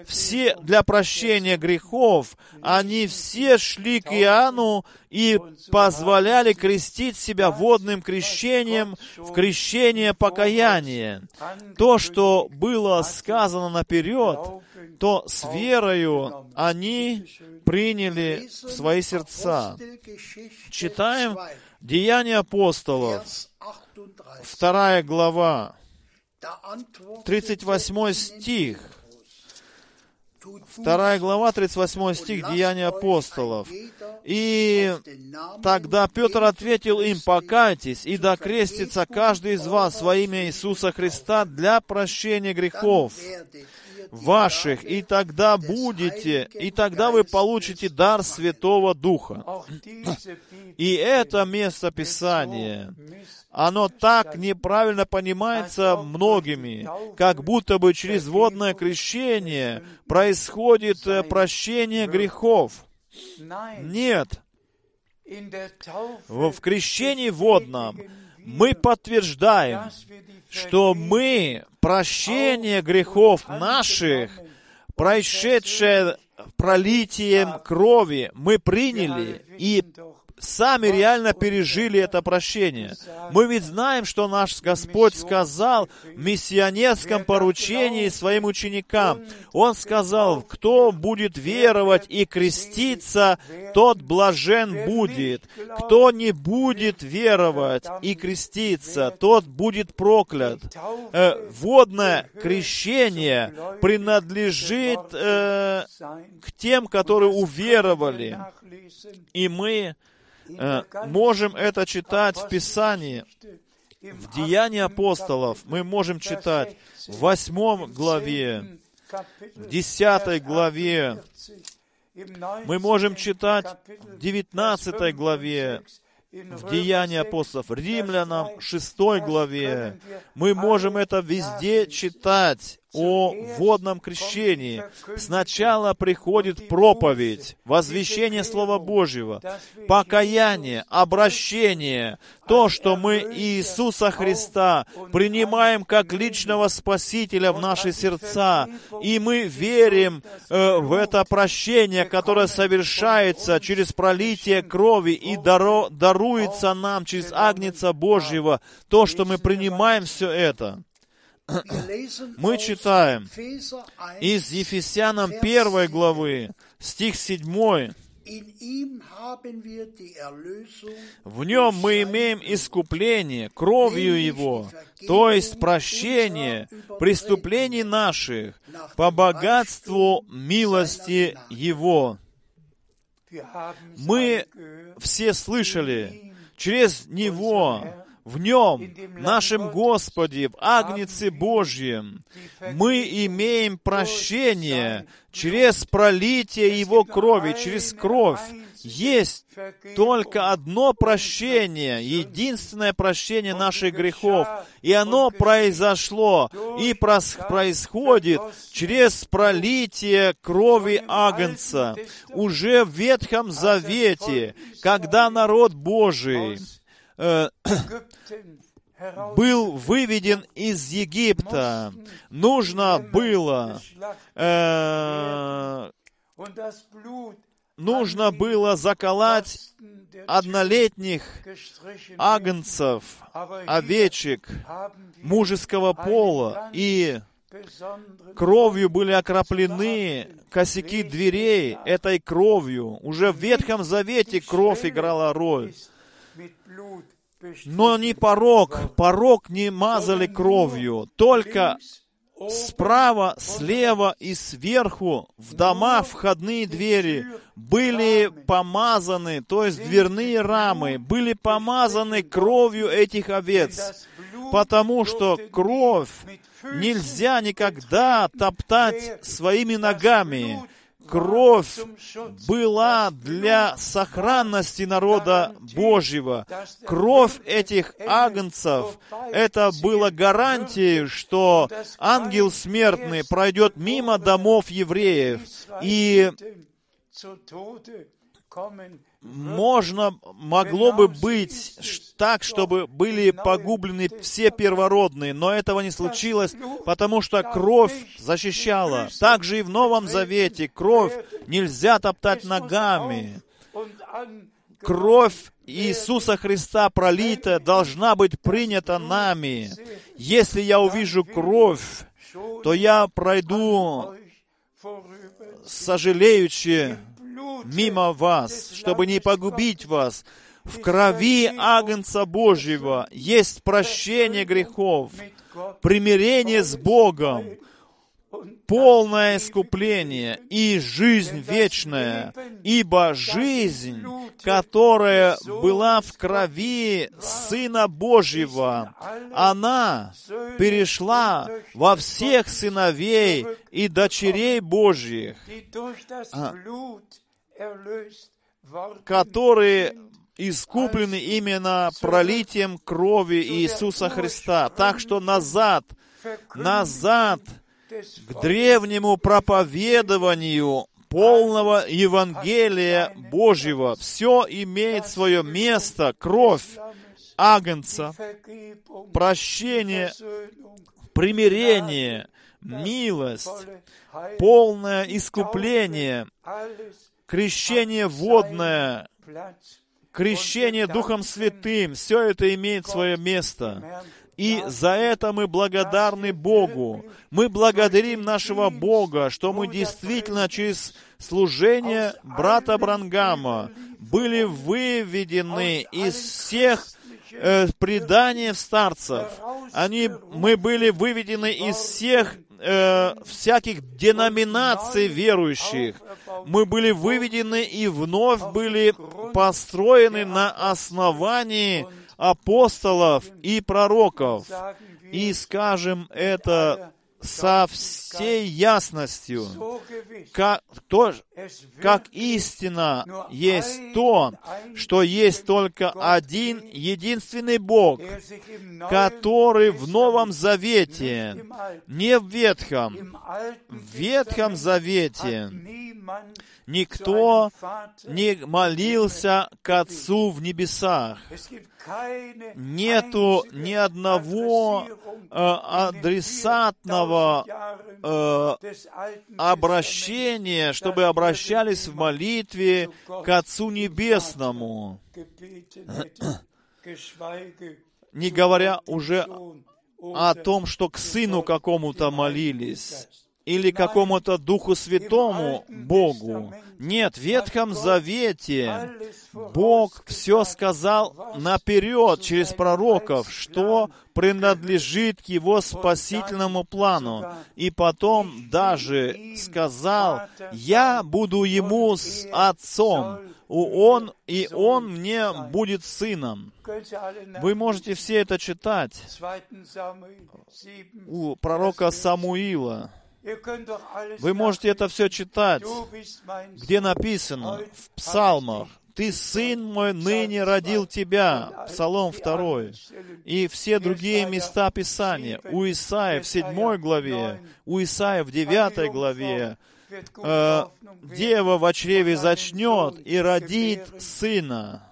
все для прощения грехов, они все шли к Иоанну и позволяли крестить себя водным крещением в крещение покаяния. То, что было сказано наперед, то с верою они приняли в свои сердца. Читаем Деяния апостолов, вторая глава, 38 стих. Вторая глава, 38 стих, Деяния апостолов. «И тогда Петр ответил им, «Покайтесь, и докрестится каждый из вас во имя Иисуса Христа для прощения грехов, ваших, и тогда будете, и тогда вы получите дар Святого Духа. И это место Писания, оно так неправильно понимается многими, как будто бы через водное крещение происходит э, прощение грехов. Нет. В крещении водном мы подтверждаем, что мы прощение грехов наших, происшедшее пролитием крови, мы приняли и сами реально пережили это прощение. Мы ведь знаем, что наш Господь сказал в миссионерском поручении своим ученикам. Он сказал, кто будет веровать и креститься, тот блажен будет. Кто не будет веровать и креститься, тот будет проклят. Э, водное крещение принадлежит э, к тем, которые уверовали. И мы можем это читать в Писании, в Деянии апостолов. Мы можем читать в восьмом главе, в десятой главе. Мы можем читать в девятнадцатой главе, в Деянии апостолов, Римлянам 6 главе. Мы можем это везде читать о водном крещении. Сначала приходит проповедь, возвещение Слова Божьего, покаяние, обращение, то, что мы Иисуса Христа принимаем как личного Спасителя в наши сердца, и мы верим э, в это прощение, которое совершается через пролитие крови и даро, даруется нам через Агнца Божьего, то, что мы принимаем все это. Мы читаем из Ефесянам 1 главы, стих 7. В нем мы имеем искупление кровью Его, то есть прощение преступлений наших по богатству милости Его. Мы все слышали, через Него в Нем, нашем Господе, в Агнце Божьем, мы имеем прощение через пролитие Его крови, через кровь. Есть только одно прощение, единственное прощение наших грехов. И оно произошло и происходит через пролитие крови Агнца. Уже в Ветхом Завете, когда народ Божий Э, был выведен из Египта. Нужно было э, нужно было заколоть однолетних агнцев, овечек мужеского пола, и кровью были окроплены косяки дверей этой кровью. Уже в Ветхом Завете кровь играла роль. Но не порог, порог не мазали кровью, только справа, слева и сверху в дома входные двери были помазаны, то есть дверные рамы, были помазаны кровью этих овец, потому что кровь нельзя никогда топтать своими ногами кровь была для сохранности народа Божьего. Кровь этих агнцев, это было гарантией, что ангел смертный пройдет мимо домов евреев. и можно, могло бы быть так, чтобы были погублены все первородные, но этого не случилось, потому что кровь защищала. Также и в Новом Завете кровь нельзя топтать ногами. Кровь Иисуса Христа. Пролитая должна быть принята нами. Если я увижу кровь, то я пройду сожалеючи мимо вас, чтобы не погубить вас. В крови Агнца Божьего есть прощение грехов, примирение с Богом, полное искупление и жизнь вечная, ибо жизнь которая была в крови Сына Божьего, она перешла во всех сыновей и дочерей Божьих, которые искуплены именно пролитием крови Иисуса Христа. Так что назад, назад к древнему проповедованию полного Евангелия Божьего. Все имеет свое место, кровь Агнца, прощение, примирение, милость, полное искупление, крещение водное, крещение Духом Святым, все это имеет свое место. И за это мы благодарны Богу. Мы благодарим нашего Бога, что мы действительно через служение брата Брангама были выведены из всех э, преданий старцев. Они, мы были выведены из всех э, всяких деноминаций верующих. Мы были выведены и вновь были построены на основании апостолов и пророков. И скажем это со всей ясностью, как, то, как истина есть то, что есть только один единственный Бог, который в Новом Завете, не в Ветхом, в Ветхом Завете никто не молился к Отцу в небесах. Нету ни одного э, адресатного э, обращения, чтобы обращались в молитве к Отцу Небесному, не говоря уже о том, что к Сыну какому-то молились или какому-то Духу Святому Богу. Нет, в Ветхом Завете Бог все сказал наперед через пророков, что принадлежит к Его спасительному плану. И потом даже сказал, «Я буду Ему с Отцом, он, и Он мне будет сыном». Вы можете все это читать у пророка Самуила. Вы можете это все читать, где написано в псалмах, «Ты, сын мой, ныне родил тебя», Псалом 2, и все другие места Писания, у Исаия в 7 главе, у Исаия в 9 главе, э, «Дева в чреве зачнет и родит сына».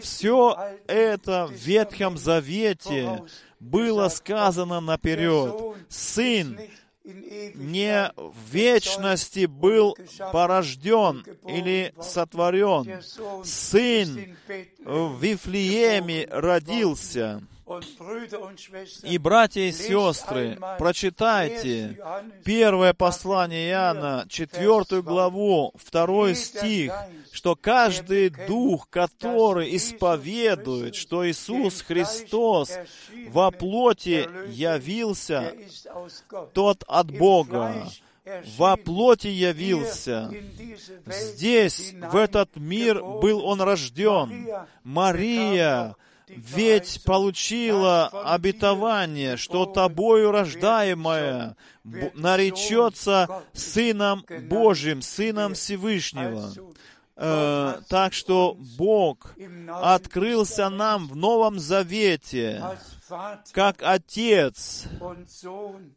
Все это в Ветхом Завете было сказано наперед. Сын не в вечности был порожден или сотворен. Сын в Вифлееме родился. И, братья и сестры, прочитайте первое послание Иоанна, четвертую главу, второй стих, что каждый дух, который исповедует, что Иисус Христос во плоти явился, тот от Бога, во плоти явился. Здесь, в этот мир, был Он рожден. Мария ведь получила обетование, что тобою рождаемое наречется Сыном Божьим, Сыном Всевышнего. Э, так что Бог открылся нам в Новом Завете как Отец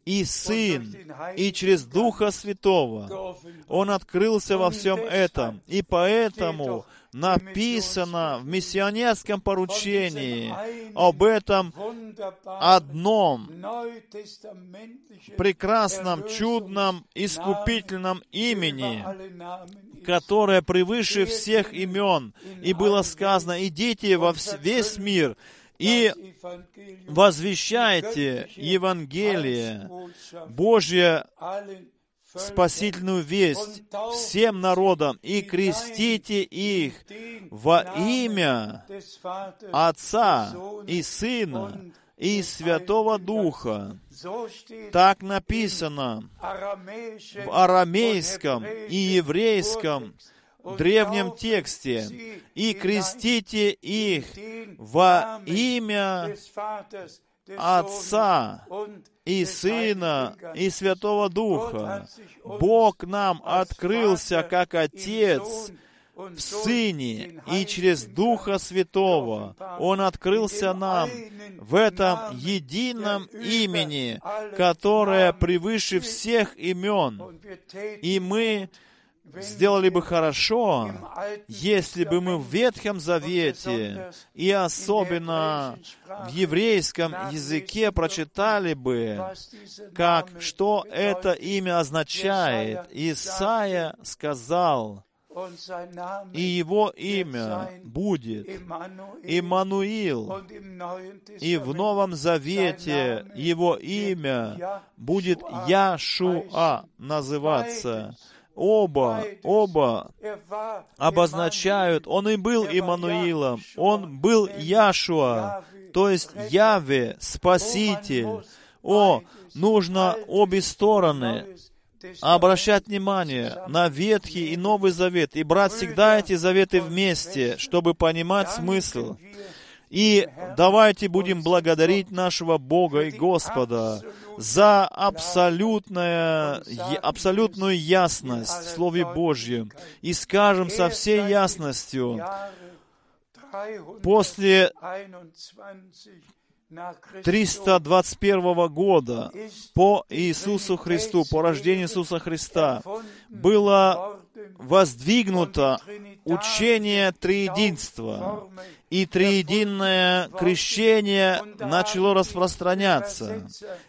и Сын, и через Духа Святого. Он открылся во всем этом. И поэтому написано в миссионерском поручении об этом одном прекрасном, чудном, искупительном имени, которое превыше всех имен. И было сказано, идите во весь мир и возвещайте Евангелие, Божье спасительную весть всем народам и крестите их во имя Отца и Сына и Святого Духа. Так написано в арамейском и еврейском древнем тексте, и крестите их во имя Отца и Сына и Святого Духа. Бог нам открылся как Отец в Сыне и через Духа Святого. Он открылся нам в этом едином имени, которое превыше всех имен. И мы сделали бы хорошо, если бы мы в Ветхом Завете и особенно в еврейском языке прочитали бы, как, что это имя означает. Исаия сказал, и его имя будет Иммануил. И в Новом Завете его имя будет Яшуа называться оба, оба обозначают, он и был Иммануилом, он был Яшуа, то есть Яве, Спаситель. О, нужно обе стороны обращать внимание на Ветхий и Новый Завет и брать всегда эти заветы вместе, чтобы понимать смысл. И давайте будем благодарить нашего Бога и Господа за абсолютное, абсолютную ясность в Слове Божьем. И скажем со всей ясностью, после 321 года по Иисусу Христу, по рождению Иисуса Христа, было воздвигнуто учение триединства, и триединное крещение начало распространяться.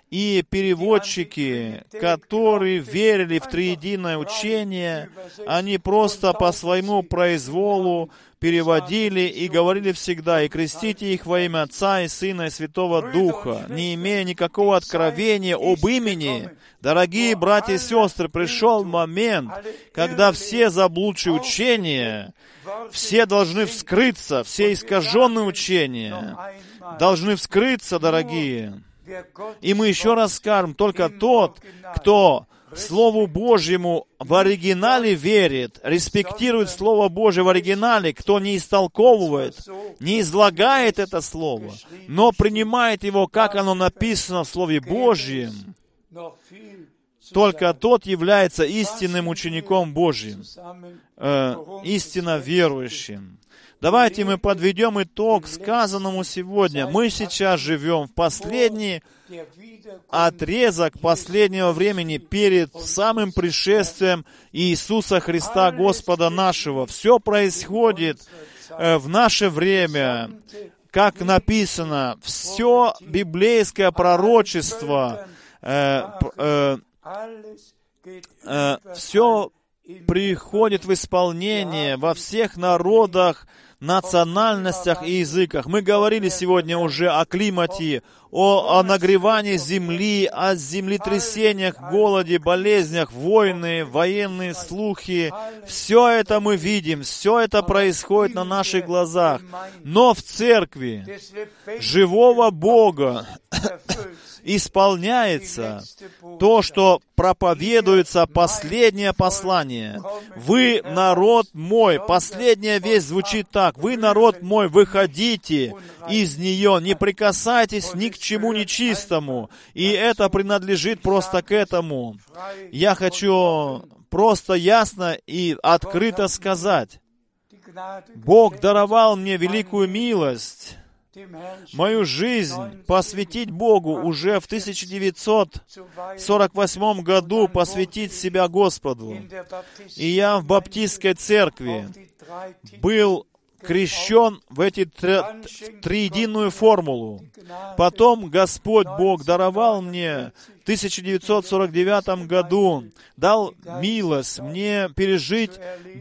И переводчики, которые верили в триединое учение, они просто по своему произволу переводили и говорили всегда, и крестите их во имя Отца и Сына и Святого Духа, не имея никакого откровения об имени. Дорогие братья и сестры, пришел момент, когда все заблудшие учения, все должны вскрыться, все искаженные учения должны вскрыться, дорогие. И мы еще раз скажем, только тот, кто Слову Божьему в оригинале верит, респектирует Слово Божье в оригинале, кто не истолковывает, не излагает это Слово, но принимает его, как оно написано в Слове Божьем, только тот является истинным учеником Божьим, э, истинно верующим. Давайте мы подведем итог сказанному сегодня. Мы сейчас живем в последний отрезок последнего времени перед самым пришествием Иисуса Христа, Господа нашего. Все происходит э, в наше время, как написано, все библейское пророчество, э, э, э, все приходит в исполнение во всех народах, национальностях и языках. Мы говорили сегодня уже о климате, о, о нагревании земли, о землетрясениях, голоде, болезнях, войны, военные слухи. Все это мы видим, все это происходит на наших глазах. Но в церкви живого Бога исполняется то, что проповедуется последнее послание. Вы народ мой. Последняя весть звучит так. Вы народ мой, выходите из нее, не прикасайтесь ни к чему нечистому. И это принадлежит просто к этому. Я хочу просто ясно и открыто сказать. Бог даровал мне великую милость мою жизнь посвятить Богу уже в 1948 году, посвятить себя Господу. И я в баптистской церкви был крещен в эти триединую формулу. Потом Господь Бог даровал мне в 1949 году, дал милость мне пережить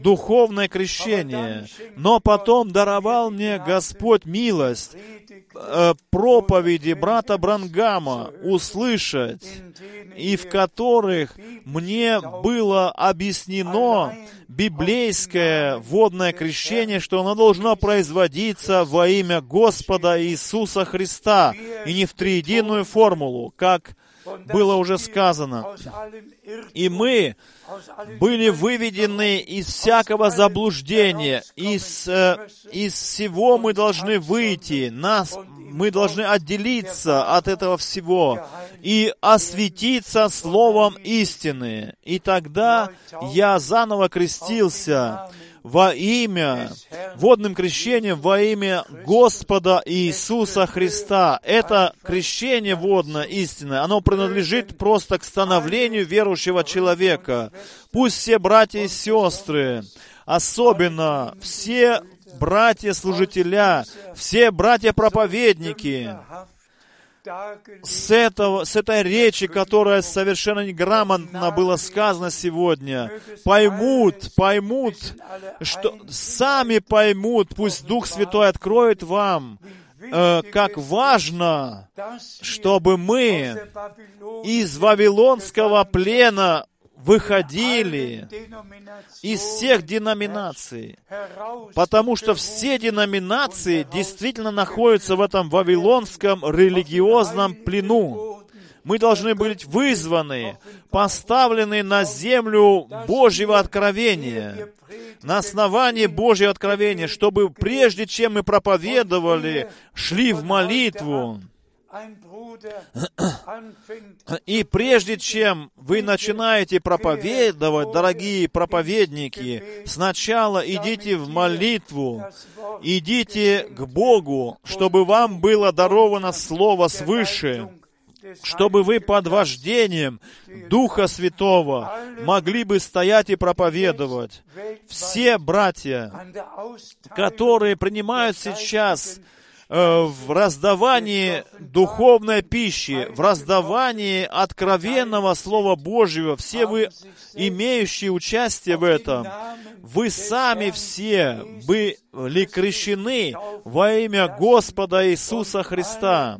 духовное крещение. Но потом даровал мне Господь милость э, проповеди брата Брангама услышать, и в которых мне было объяснено библейское водное крещение, что оно должно производиться во имя Господа Иисуса Христа, и не в триединую формулу, как было уже сказано. И мы были выведены из всякого заблуждения, из, э, из всего мы должны выйти, нас, мы должны отделиться от этого всего и осветиться словом истины. И тогда я заново крестился во имя, водным крещением во имя Господа Иисуса Христа. Это крещение водное, истинное, оно принадлежит просто к становлению верующего человека. Пусть все братья и сестры, особенно все братья-служителя, все братья-проповедники, с, этого, с этой речи, которая совершенно неграмотно была сказана сегодня, поймут, поймут, что сами поймут, пусть Дух Святой откроет вам, э, как важно, чтобы мы из Вавилонского плена выходили из всех деноминаций, потому что все деноминации действительно находятся в этом вавилонском религиозном плену. Мы должны быть вызваны, поставлены на землю Божьего откровения, на основании Божьего откровения, чтобы прежде чем мы проповедовали, шли в молитву, и прежде чем вы начинаете проповедовать, дорогие проповедники, сначала идите в молитву, идите к Богу, чтобы вам было даровано Слово свыше, чтобы вы под вождением Духа Святого могли бы стоять и проповедовать. Все братья, которые принимают сейчас в раздавании духовной пищи, в раздавании откровенного Слова Божьего, все вы, имеющие участие в этом, вы сами все были крещены во имя Господа Иисуса Христа.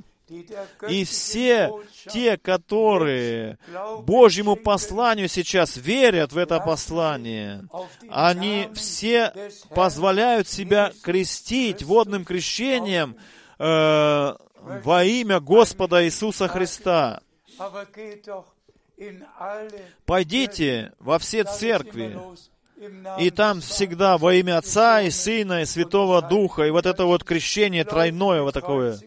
И все те, которые Божьему посланию сейчас верят в это послание, они все позволяют себя крестить водным крещением э, во имя Господа Иисуса Христа. Пойдите во все церкви, и там всегда во имя Отца и Сына и Святого Духа, и вот это вот крещение тройное вот такое.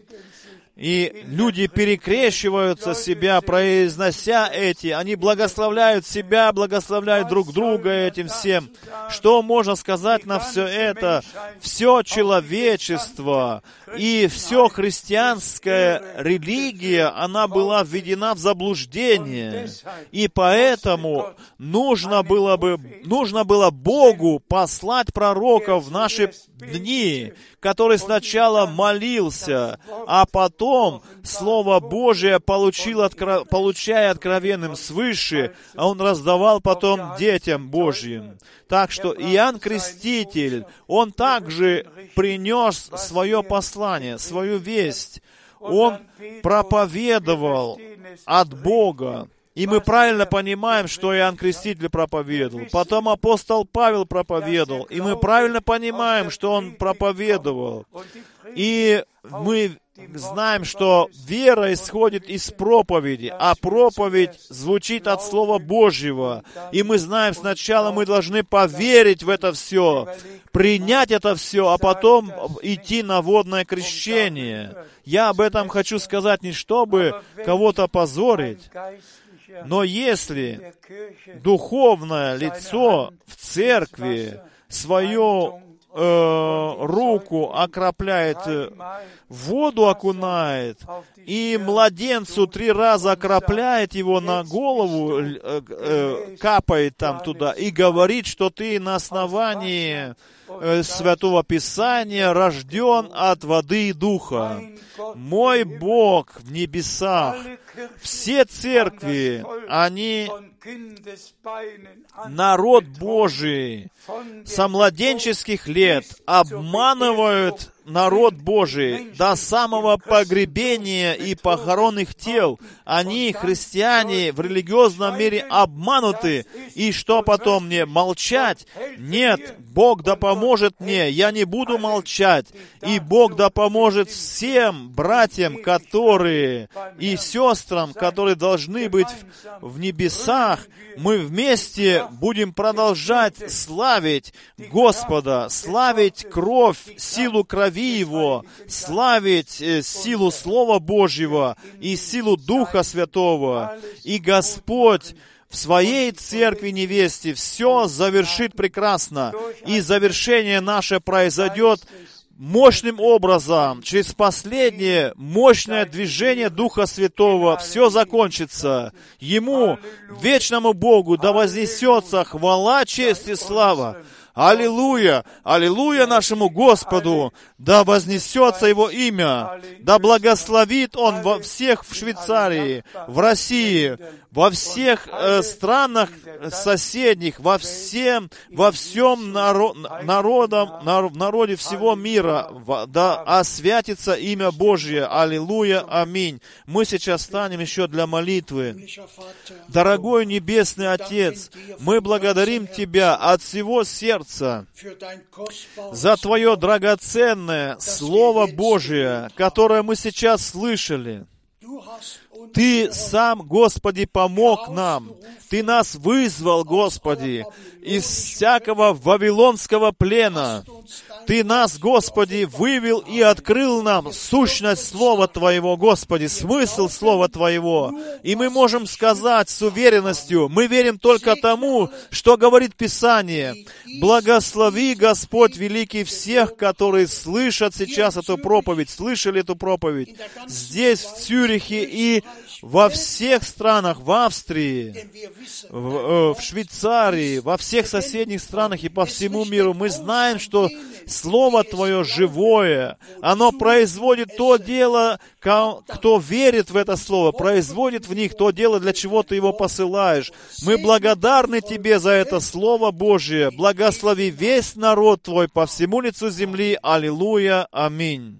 И люди перекрещиваются себя, произнося эти, они благословляют себя, благословляют друг друга этим всем. Что можно сказать на все это? Все человечество и все христианская религия, она была введена в заблуждение. И поэтому нужно было бы, нужно было Богу послать пророков в наши дни, который сначала молился, а потом Слово Божие получил, откро... получая откровенным свыше, а он раздавал потом детям Божьим. Так что Иоанн Креститель, он также принес свое послание, свою весть. Он проповедовал от Бога. И мы правильно понимаем, что Иоанн Креститель проповедовал. Потом апостол Павел проповедовал. И мы правильно понимаем, что он проповедовал. И мы знаем, что вера исходит из проповеди, а проповедь звучит от Слова Божьего. И мы знаем, сначала мы должны поверить в это все, принять это все, а потом идти на водное крещение. Я об этом хочу сказать не чтобы кого-то позорить, но если духовное лицо в церкви свою э, руку окропляет, э, воду окунает, и младенцу три раза окропляет его на голову, э, капает там туда, и говорит, что ты на основании Святого Писания рожден от воды и духа. Мой Бог в небесах. Все церкви, они народ Божий со младенческих лет обманывают народ Божий до самого погребения и похоронных тел. Они, христиане, в религиозном мире обмануты. И что потом мне? Молчать? Нет, Бог да поможет мне, я не буду молчать. И Бог да поможет всем братьям, которые и сестрам, которые должны быть в небесах, мы вместе будем продолжать славить Господа, славить кровь, силу крови Его, славить э, силу Слова Божьего и силу Духа Святого. И Господь в своей церкви невесте все завершит прекрасно, и завершение наше произойдет мощным образом, через последнее мощное движение Духа Святого, все закончится. Ему, вечному Богу, да вознесется хвала, честь и слава. Аллилуйя! Аллилуйя нашему Господу! Да вознесется Его имя! Да благословит Он во всех в Швейцарии, в России, во всех э, странах соседних, во всем, во всем наро, народом, народ, народе всего мира, да освятится имя Божье. Аллилуйя, аминь. Мы сейчас станем еще для молитвы. Дорогой Небесный Отец, мы благодарим Тебя от всего сердца за Твое драгоценное Слово Божие, которое мы сейчас слышали. Ты сам, Господи, помог нам. Ты нас вызвал, Господи, из всякого вавилонского плена. Ты нас, Господи, вывел и открыл нам сущность Слова Твоего, Господи, смысл Слова Твоего. И мы можем сказать с уверенностью, мы верим только тому, что говорит Писание. Благослови, Господь Великий, всех, которые слышат сейчас эту проповедь, слышали эту проповедь здесь, в Цюрихе и во всех странах, в Австрии, в, э, в Швейцарии, во всех соседних странах и по всему миру, мы знаем, что Слово Твое живое, оно производит то дело, кто верит в это Слово, производит в них то дело, для чего Ты его посылаешь. Мы благодарны Тебе за это Слово Божие. Благослови весь народ Твой по всему лицу земли. Аллилуйя. Аминь.